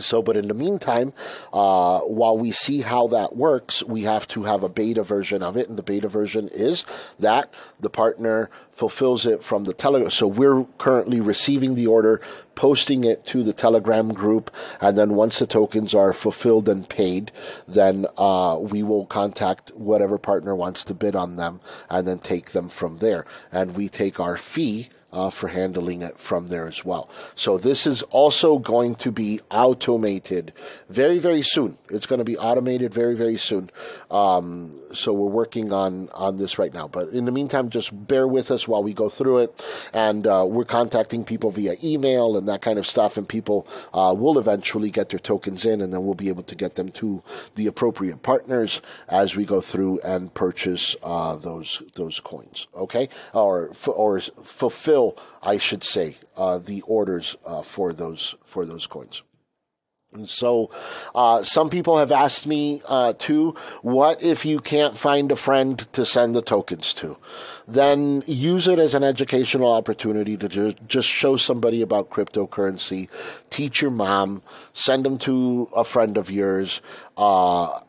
So, but in the meantime, uh, while we see how that works, we have to have a beta version of it. And the beta version is that the partner fulfills it from the Telegram. So we're currently receiving the order, posting it to the Telegram group. And then once the tokens are fulfilled and paid, then uh, we will contact whatever partner wants to bid on them and then take them from there. And we take our fee uh, for handling it from there as well. So this is also going to be automated very, very soon. It's going to be automated very, very soon. Um, so we're working on on this right now. But in the meantime, just bear with us while we go through it, and uh, we're contacting people via email and that kind of stuff, and people uh, will eventually get their tokens in, and then we'll be able to get them to the appropriate partners as we go through and purchase uh, those those coins. Okay, or or fulfill I should say, uh, the orders uh, for those for those coins. And so, uh, some people have asked me uh, too, what if you can't find a friend to send the tokens to? Then use it as an educational opportunity to ju- just show somebody about cryptocurrency, teach your mom, send them to a friend of yours. Uh,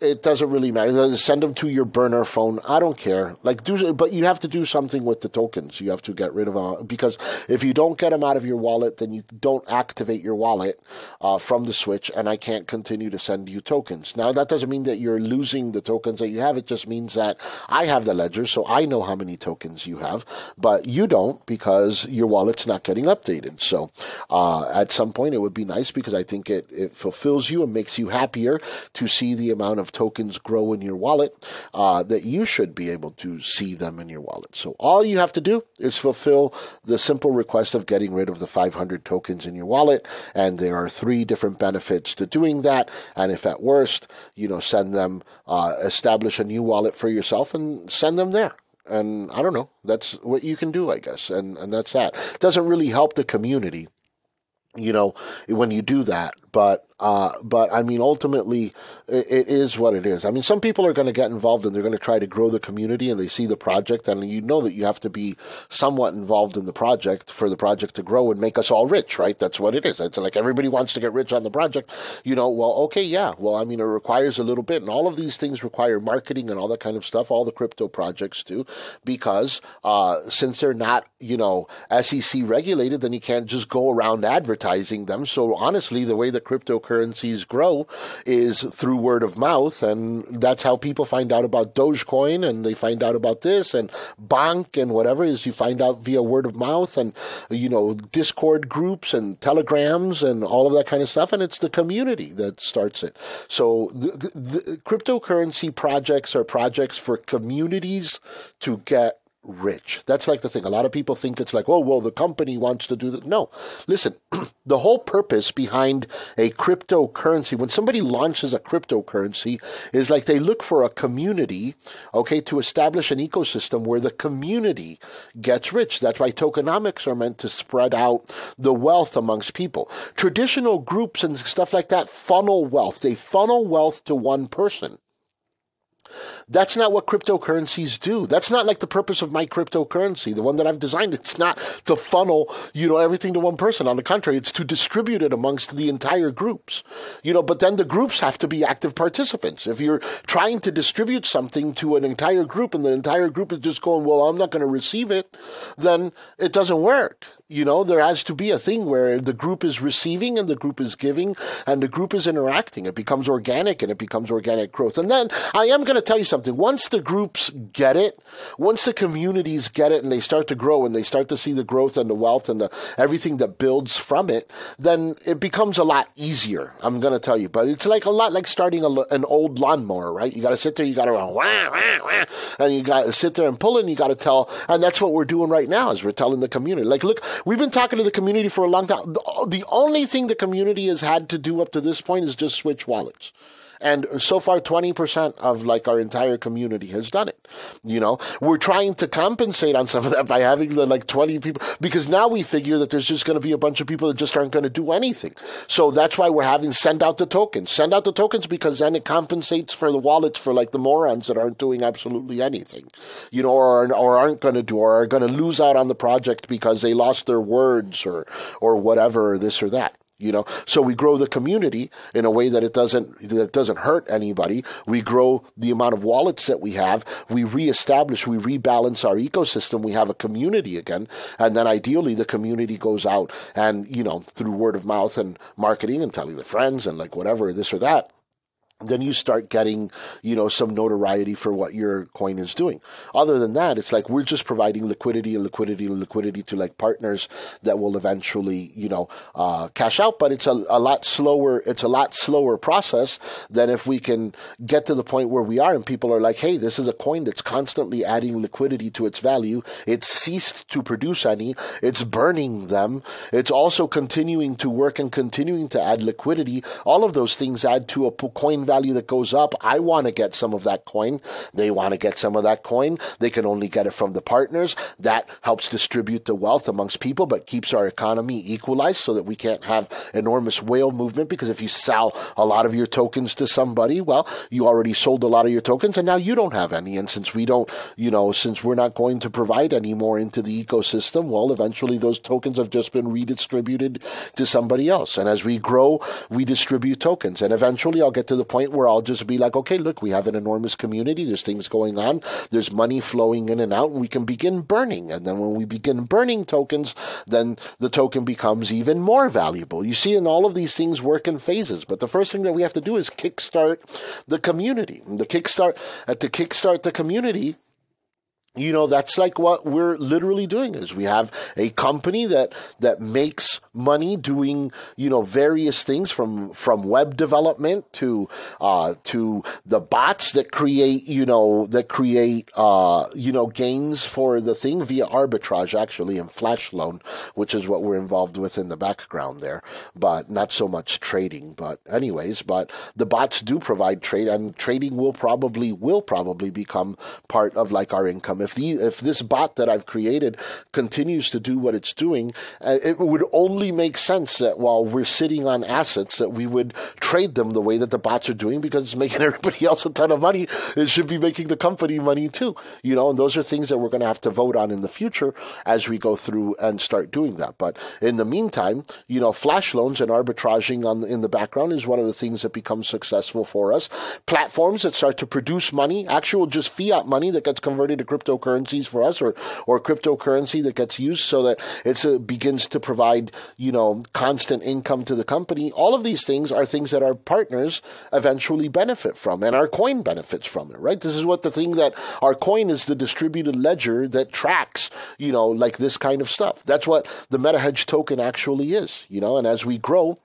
it doesn't really matter. Send them to your burner phone. I don't care. Like do, but you have to do something with the tokens. You have to get rid of them because if you don't get them out of your wallet, then you don't activate your wallet uh, from the switch, and I can't continue to send you tokens. Now that doesn't mean that you're losing the tokens that you have. It just means that I have the ledger, so I know how many tokens you have, but you don't because your wallet's not getting updated. So uh, at some point, it would be nice because I think it it fulfills you and makes you happier to see the amount of tokens grow in your wallet, uh, that you should be able to see them in your wallet. So all you have to do is fulfill the simple request of getting rid of the 500 tokens in your wallet. And there are three different benefits to doing that. And if at worst, you know, send them, uh, establish a new wallet for yourself and send them there and I don't know. That's what you can do, I guess, and and that's that. Doesn't really help the community, you know, when you do that. But uh, but I mean, ultimately, it, it is what it is. I mean, some people are going to get involved and they're going to try to grow the community and they see the project, and you know that you have to be somewhat involved in the project for the project to grow and make us all rich, right? That's what it is. It's like everybody wants to get rich on the project. You know, well, okay, yeah. Well, I mean, it requires a little bit, and all of these things require marketing and all that kind of stuff. All the crypto projects do, because uh, since they're not, you know, SEC regulated, then you can't just go around advertising them. So honestly, the way the crypto cryptocurrencies grow is through word of mouth. And that's how people find out about Dogecoin and they find out about this and Bank and whatever is you find out via word of mouth and, you know, Discord groups and telegrams and all of that kind of stuff. And it's the community that starts it. So the, the cryptocurrency projects are projects for communities to get rich. That's like the thing. A lot of people think it's like, oh, well, the company wants to do that. No. Listen, the whole purpose behind a cryptocurrency, when somebody launches a cryptocurrency, is like they look for a community, okay, to establish an ecosystem where the community gets rich. That's why tokenomics are meant to spread out the wealth amongst people. Traditional groups and stuff like that funnel wealth. They funnel wealth to one person. That's not what cryptocurrencies do. That's not like the purpose of my cryptocurrency, the one that I've designed. It's not to funnel, you know, everything to one person. On the contrary, it's to distribute it amongst the entire groups. You know, but then the groups have to be active participants. If you're trying to distribute something to an entire group and the entire group is just going, well, I'm not going to receive it, then it doesn't work You know, there has to be a thing where the group is receiving and the group is giving and the group is interacting. It becomes organic and it becomes organic growth. And then I am going to tell you something. Once the groups get it, once the communities get it and they start to grow and they start to see the growth and the wealth and the everything that builds from it, then it becomes a lot easier. I'm going to tell you, but it's like a lot like starting a, an old lawnmower, right? You got to sit there, you got to wah, wah, wah, and you got to sit there and pull it and you got to tell, and that's what we're doing right now is we're telling the community. Like, look, We've been talking to the community for a long time. The, the only thing the community has had to do up to this point is just switch wallets. And so far, 20% of like our entire community has done it. You know, we're trying to compensate on some of that by having the like 20 people because now we figure that there's just going to be a bunch of people that just aren't going to do anything. So that's why we're having send out the tokens. Send out the tokens because then it compensates for the wallets for like the morons that aren't doing absolutely anything, you know, or, or aren't going to do or are going to lose out on the project because they lost their words or, or whatever, or this or that you know? So we grow the community in a way that it doesn't that it doesn't hurt anybody. We grow the amount of wallets that we have. We reestablish we rebalance our ecosystem. We have a community again and then ideally the community goes out and you know through word of mouth and marketing and telling their friends and like whatever this or that then you start getting, you know, some notoriety for what your coin is doing. Other than that, it's like we're just providing liquidity and liquidity and liquidity to like partners that will eventually, you know, uh, cash out. But it's a, a lot slower. It's a lot slower process than if we can get to the point where we are and people are like, hey, this is a coin that's constantly adding liquidity to its value. It's ceased to produce any. It's burning them. It's also continuing to work and continuing to add liquidity. All of those things add to a coin value that goes up. I want to get some of that coin. They want to get some of that coin. They can only get it from the partners. That helps distribute the wealth amongst people, but keeps our economy equalized so that we can't have enormous whale movement. Because if you sell a lot of your tokens to somebody, well, you already sold a lot of your tokens and now you don't have any. And since we don't, you know, since we're not going to provide any more into the ecosystem, well, eventually those tokens have just been redistributed to somebody else. And as we grow, we distribute tokens. And eventually I'll get to the point point where I'll just be like, okay, look, we have an enormous community. There's things going on. There's money flowing in and out, and we can begin burning. And then when we begin burning tokens, then the token becomes even more valuable. You see, and all of these things work in phases. But the first thing that we have to do is kickstart the community. The kickstart at the kickstart the community you know that's like what we're literally doing is we have a company that that makes money doing you know various things from from web development to uh, to the bots that create you know that create uh, you know gains for the thing via arbitrage actually and flash loan which is what we're involved with in the background there. But not so much trading but anyways but the bots do provide trade and trading will probably will probably become part of like our income if the if this bot that I've created continues to do what it's doing, uh, it would only make sense that while we're sitting on assets, that we would trade them the way that the bots are doing because it's making everybody else a ton of money. It should be making the company money too, you know. And those are things that we're going to have to vote on in the future as we go through and start doing that. But in the meantime, you know, flash loans and arbitraging on in the background is one of the things that becomes successful for us. Platforms that start to produce money, actual just fiat money that gets converted to crypto cryptocurrencies for us or, or cryptocurrency that gets used so that it uh, begins to provide, you know, constant income to the company. All of these things are things that our partners eventually benefit from and our coin benefits from it, right? This is what the thing that our coin is the distributed ledger that tracks, you know, like this kind of stuff. That's what the MetaHedge token actually is, you know, and as we grow,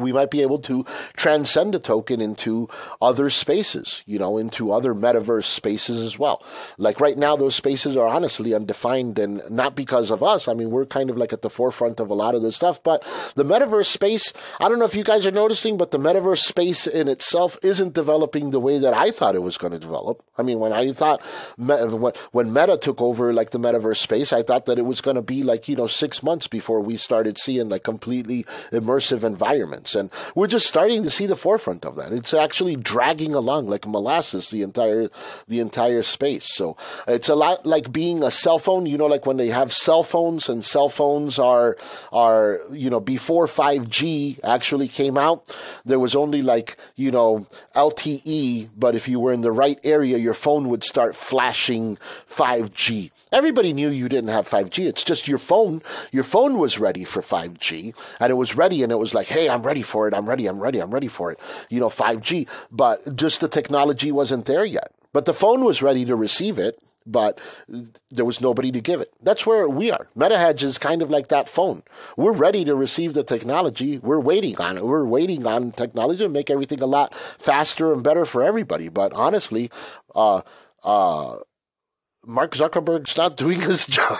we might be able to transcend a token into other spaces, you know, into other metaverse spaces as well. Like right now, those spaces are honestly undefined and not because of us. I mean, we're kind of like at the forefront of a lot of this stuff, but the metaverse space, I don't know if you guys are noticing, but the metaverse space in itself isn't developing the way that I thought it was going to develop. I mean, when I thought, when Meta took over like the metaverse space, I thought that it was going to be like, you know, six months before we started seeing like completely immersive environments And we're just starting to see the forefront of that. It's actually dragging along like molasses the entire the entire space. So it's a lot like being a cell phone. You know, like when they have cell phones and cell phones are are you know before 5G actually came out, there was only like you know LTE, but if you were in the right area, your phone would start flashing 5G. Everybody knew you didn't have 5G. It's just your phone. Your phone was ready for 5G, and it was ready, and it was like, hey, I'm ready for it. I'm ready. I'm ready. I'm ready for it. You know, 5G, but just the technology wasn't there yet. But the phone was ready to receive it but there was nobody to give it. That's where we are. MetaHedge is kind of like that phone. We're ready to receive the technology. We're waiting on it. We're waiting on technology to make everything a lot faster and better for everybody. But honestly, uh, uh, Mark Zuckerberg's not doing his job.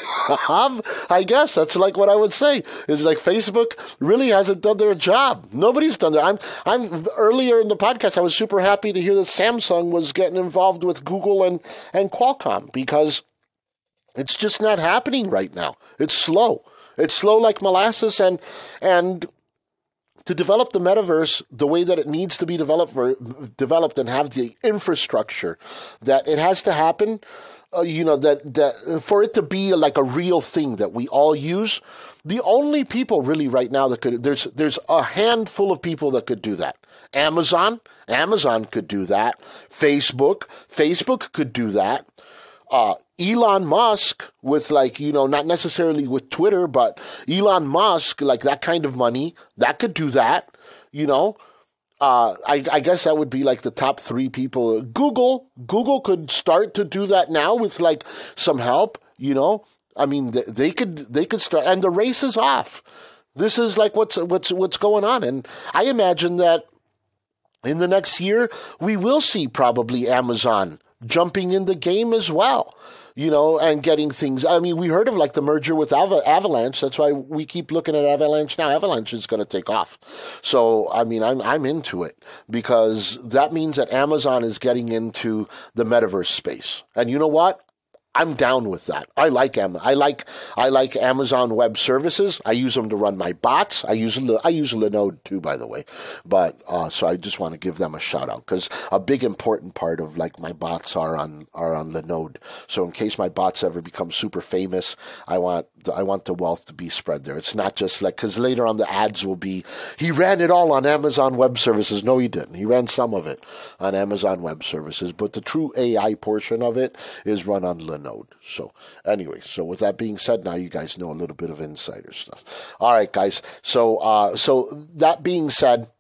I guess that's like what I would say. Is like Facebook really hasn't done their job. Nobody's done that. I'm I'm earlier in the podcast I was super happy to hear that Samsung was getting involved with Google and, and Qualcomm because it's just not happening right now. It's slow. It's slow like molasses and and to develop the metaverse the way that it needs to be developed developed and have the infrastructure that it has to happen uh, you know that that for it to be like a real thing that we all use the only people really right now that could there's there's a handful of people that could do that. Amazon amazon could do that. Facebook facebook could do that. Uh, Elon Musk with like, you know, not necessarily with Twitter, but Elon Musk, like that kind of money, that could do that, you know uh, I, I, guess that would be like the top three people. Google, Google could start to do that now with like some help. You know, I mean, they, they could they could start, and the race is off. This is like what's what's what's going on, and I imagine that in the next year we will see probably Amazon jumping in the game as well you know, and getting things. I mean, we heard of like the merger with Ava- Avalanche. That's why we keep looking at Avalanche now. Avalanche is going to take off. So, I mean, I'm I'm into it because that means that Amazon is getting into the metaverse space. And you know what? I'm down with that. I like Am- I like I like Amazon Web Services. I use them to run my bots. I use I use Linode too, by the way. But uh, so I just want to give them a shout out because a big important part of like my bots are on are on Linode. So in case my bots ever become super famous, I want the, I want the wealth to be spread there. It's not just like because later on the ads will be he ran it all on Amazon Web Services. No, he didn't. He ran some of it on Amazon Web Services, but the true AI portion of it is run on Linode node. So, anyway, so with that being said, now you guys know a little bit of insider stuff. All right, guys. So, uh, so that being said,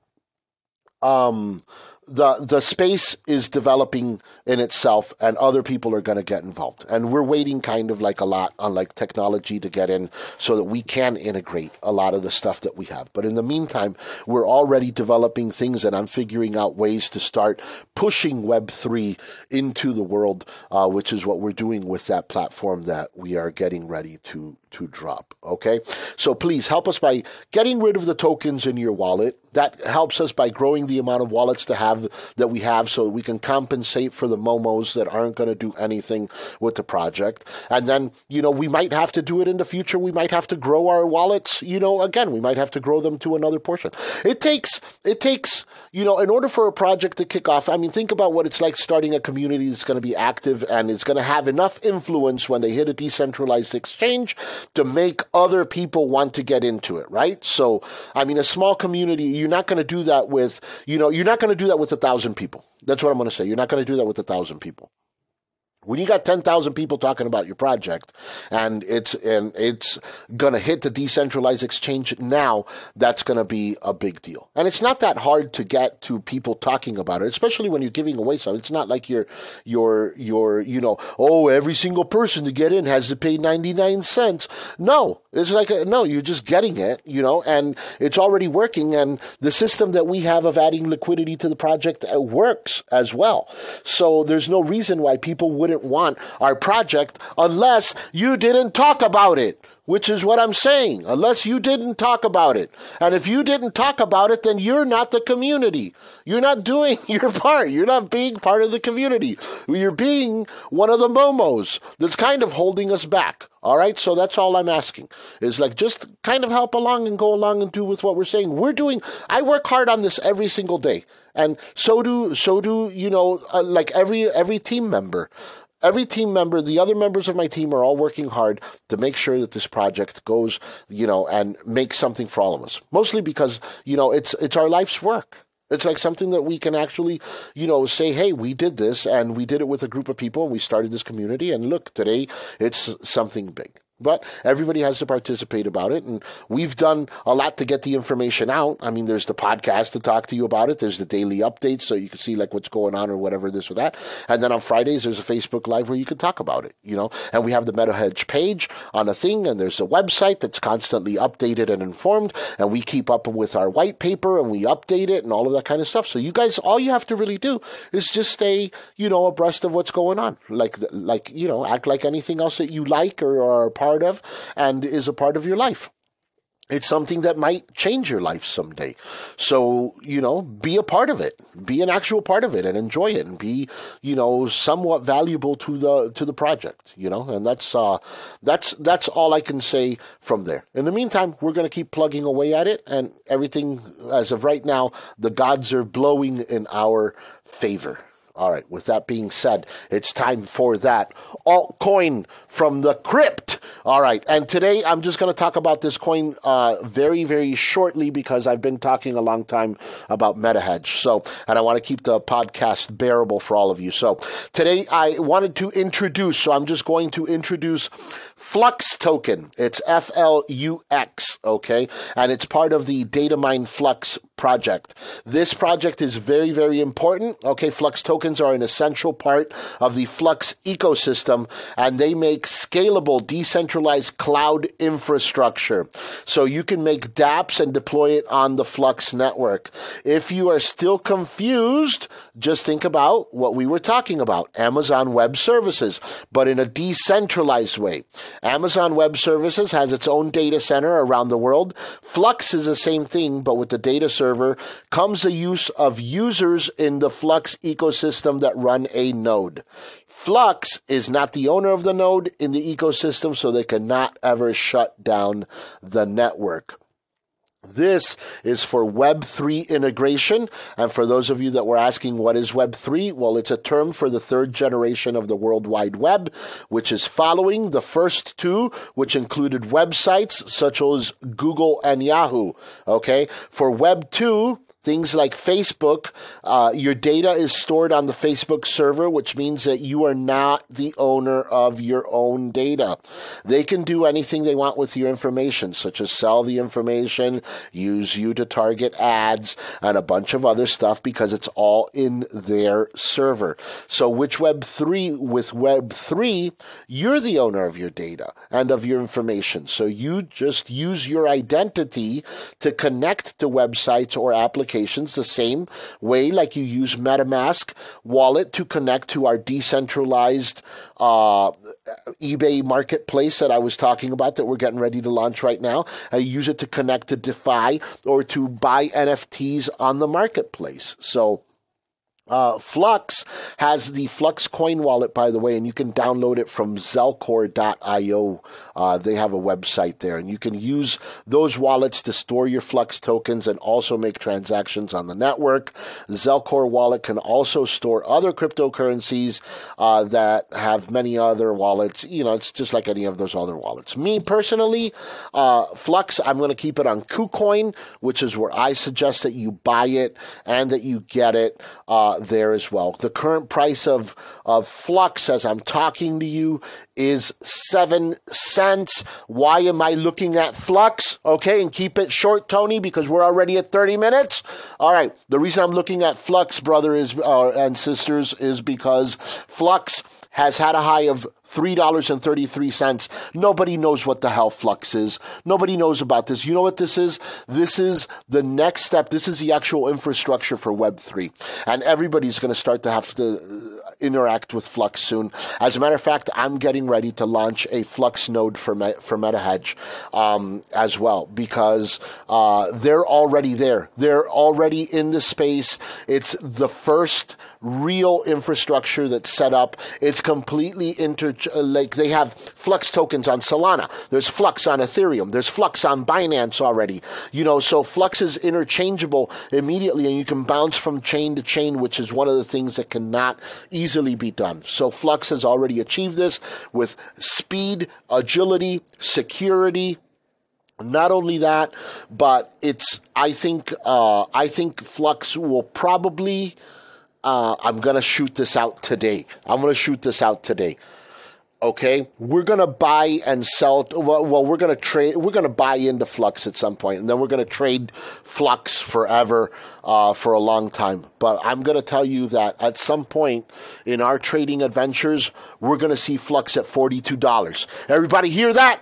um, the the space is developing in itself and other people are going to get involved and we're waiting kind of like a lot on like technology to get in so that we can integrate a lot of the stuff that we have but in the meantime we're already developing things and i'm figuring out ways to start pushing web3 into the world uh, which is what we're doing with that platform that we are getting ready to to drop. Okay. So please help us by getting rid of the tokens in your wallet. That helps us by growing the amount of wallets to have that we have so we can compensate for the momos that aren't going to do anything with the project. And then, you know, we might have to do it in the future. We might have to grow our wallets, you know, again, we might have to grow them to another portion. It takes, it takes, you know, in order for a project to kick off, I mean, think about what it's like starting a community that's going to be active and it's going to have enough influence when they hit a decentralized exchange to make other people want to get into it, right? So, I mean, a small community, you're not going to do that with, you know, you're not going to do that with a thousand people. That's what I'm going to say. You're not going to do that with a thousand people when you got 10,000 people talking about your project and it's and it's going to hit the decentralized exchange now that's going to be a big deal. And it's not that hard to get to people talking about it especially when you're giving away something it's not like you're you're you know oh every single person to get in has to pay 99 cents. No it's like a, no you're just getting it you know and it's already working and the system that we have of adding liquidity to the project uh, works as well. So there's no reason why people would wouldn't want our project unless you didn't talk about it. which is what I'm saying, unless you didn't talk about it. And if you didn't talk about it, then you're not the community. You're not doing your part. You're not being part of the community. You're being one of the momos that's kind of holding us back. All right, so that's all I'm asking is like just kind of help along and go along and do with what we're saying. We're doing. I work hard on this every single day, and so do so do you know uh, like every every team member every team member, the other members of my team are all working hard to make sure that this project goes, you know, and makes something for all of us. Mostly because, you know, it's it's our life's work. It's like something that we can actually, you know, say, hey, we did this and we did it with a group of people and we started this community and look, today it's something big. But everybody has to participate about it. And we've done a lot to get the information out. I mean, there's the podcast to talk to you about it. There's the daily updates so you can see like what's going on or whatever, this or that. And then on Fridays, there's a Facebook Live where you can talk about it, you know. And we have the MetaHedge page on a thing, and there's a website that's constantly updated and informed. And we keep up with our white paper and we update it and all of that kind of stuff. So you guys, all you have to really do is just stay, you know, abreast of what's going on. Like, like, you know, act like anything else that you like or are part part of and is a part of your life. It's something that might change your life someday. So, you know, be a part of it. Be an actual part of it and enjoy it and be, you know, somewhat valuable to the to the project, you know? And that's uh that's that's all I can say from there. In the meantime, we're going to keep plugging away at it and everything as of right now, the gods are blowing in our favor. All right, with that being said, it's time for that altcoin from the crypt. All right, and today I'm just going to talk about this coin uh, very, very shortly because I've been talking a long time about MetaHedge. So, and I want to keep the podcast bearable for all of you. So, today I wanted to introduce, so I'm just going to introduce Flux token. It's F L U X, okay? And it's part of the Datamine Flux project. This project is very, very important. Okay, Flux are an essential part of the Flux ecosystem and they make scalable, decentralized cloud infrastructure. So you can make dApps and deploy it on the Flux network. If you are still confused, just think about what we were talking about Amazon Web Services, but in a decentralized way. Amazon Web Services has its own data center around the world. Flux is the same thing, but with the data server comes the use of users in the Flux ecosystem that run a node. Flux is not the owner of the node in the ecosystem, so they cannot ever shut down the network. This is for Web3 integration. And for those of you that were asking what is Web3, well, it's a term for the third generation of the World Wide Web, which is following the first two, which included websites such as Google and Yahoo. Okay. For Web 2, Things like Facebook, uh, your data is stored on the Facebook server, which means that you are not the owner of your own data. They can do anything they want with your information, such as sell the information, use you to target ads, and a bunch of other stuff because it's all in their server. So, which Web3, with Web3, you're the owner of your data and of your information. So, you just use your identity to connect to websites or applications applications the same way like you use MetaMask wallet to connect to our decentralized uh, eBay marketplace that I was talking about that we're getting ready to launch right now. I use it to connect to DeFi or to buy NFTs on the marketplace. So uh, Flux has the Flux coin wallet, by the way, and you can download it from zelcore.io. Uh, they have a website there, and you can use those wallets to store your Flux tokens and also make transactions on the network. Zelcore wallet can also store other cryptocurrencies uh, that have many other wallets. You know, it's just like any of those other wallets. Me personally, uh, Flux, I'm going to keep it on KuCoin, which is where I suggest that you buy it and that you get it uh, there as well. The current price of, of Flux as I'm talking to you is seven cents. Why am I looking at Flux? Okay, and keep it short, Tony, because we're already at 30 minutes. All right, the reason I'm looking at Flux, brother is, uh, and sisters, is because Flux has had a high of $3.33. Nobody knows what the hell Flux is. Nobody knows about this. You know what this is? This is the next step. This is the actual infrastructure for Web3. And everybody's going to start to have to interact with Flux soon. As a matter of fact, I'm getting ready to launch a Flux node for Me- for MetaHedge um, as well because uh, they're already there. They're already in the space. It's the first real infrastructure that's set up. It's completely inter like they have Flux tokens on Solana. There's Flux on Ethereum. There's Flux on Binance already. You know, so Flux is interchangeable immediately, and you can bounce from chain to chain, which is one of the things that cannot easily be done. So Flux has already achieved this with speed, agility, security, not only that, but it's. I think. Uh, I think Flux will probably. Uh, I'm gonna shoot this out today. I'm gonna shoot this out today. Okay, we're gonna buy and sell. Well, well we're gonna trade. We're gonna buy into Flux at some point, and then we're gonna trade Flux forever uh, for a long time. But I'm gonna tell you that at some point in our trading adventures, we're gonna see Flux at forty-two dollars. Everybody hear that?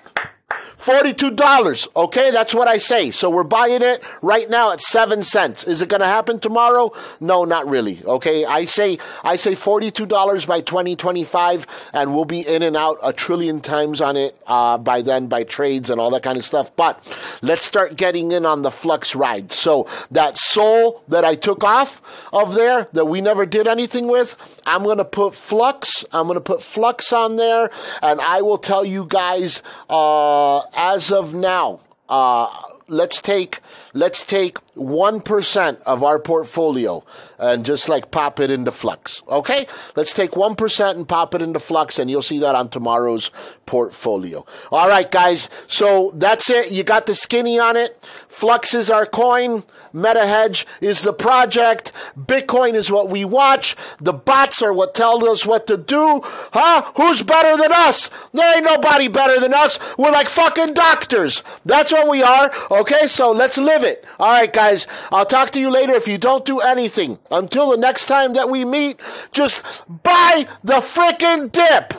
$42. Okay, that's what I say. So we're buying it right now at 7 cents. Is it going to happen tomorrow? No, not really. Okay, I say I say $42 by 2025 and we'll be in and out a trillion times on it uh, by then by trades and all that kind of stuff. But let's start getting in on the flux ride. So that SOL that I took off of there that we never did anything with, I'm going to put flux. I'm going to put flux on there and I will tell you guys uh, as of now, uh, let's take let's take one percent of our portfolio and just like pop it into Flux. Okay, let's take one percent and pop it into Flux, and you'll see that on tomorrow's portfolio. All right, guys. So that's it. You got the skinny on it. Flux is our coin. MetaHedge is the project. Bitcoin is what we watch. The bots are what tell us what to do. Huh? Who's better than us? There ain't nobody better than us. We're like fucking doctors. That's what we are. Okay, so let's live it. All right, guys. I'll talk to you later if you don't do anything. Until the next time that we meet, just buy the frickin' dip.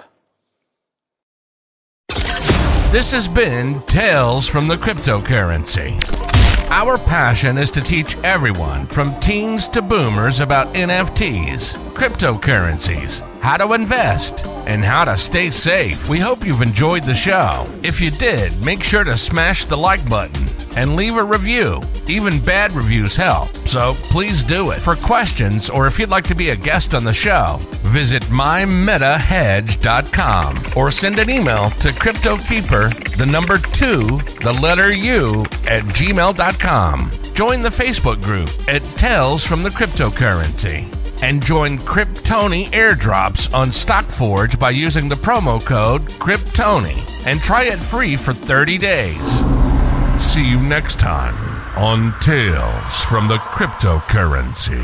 This has been Tales from the Cryptocurrency. Our passion is to teach everyone, from teens to boomers, about NFTs, cryptocurrencies, how to invest, and how to stay safe. We hope you've enjoyed the show. If you did, make sure to smash the like button and leave a review. Even bad reviews help, so please do it. For questions or if you'd like to be a guest on the show, visit mymetahedge.com or send an email to CryptoKeeper, the number two, the letter U, at gmail.com. Join the Facebook group at Tales from the Cryptocurrency and join Cryptony airdrops on StockForge by using the promo code CrypTony and try it free for 30 days. See you next time on Tales from the Cryptocurrency.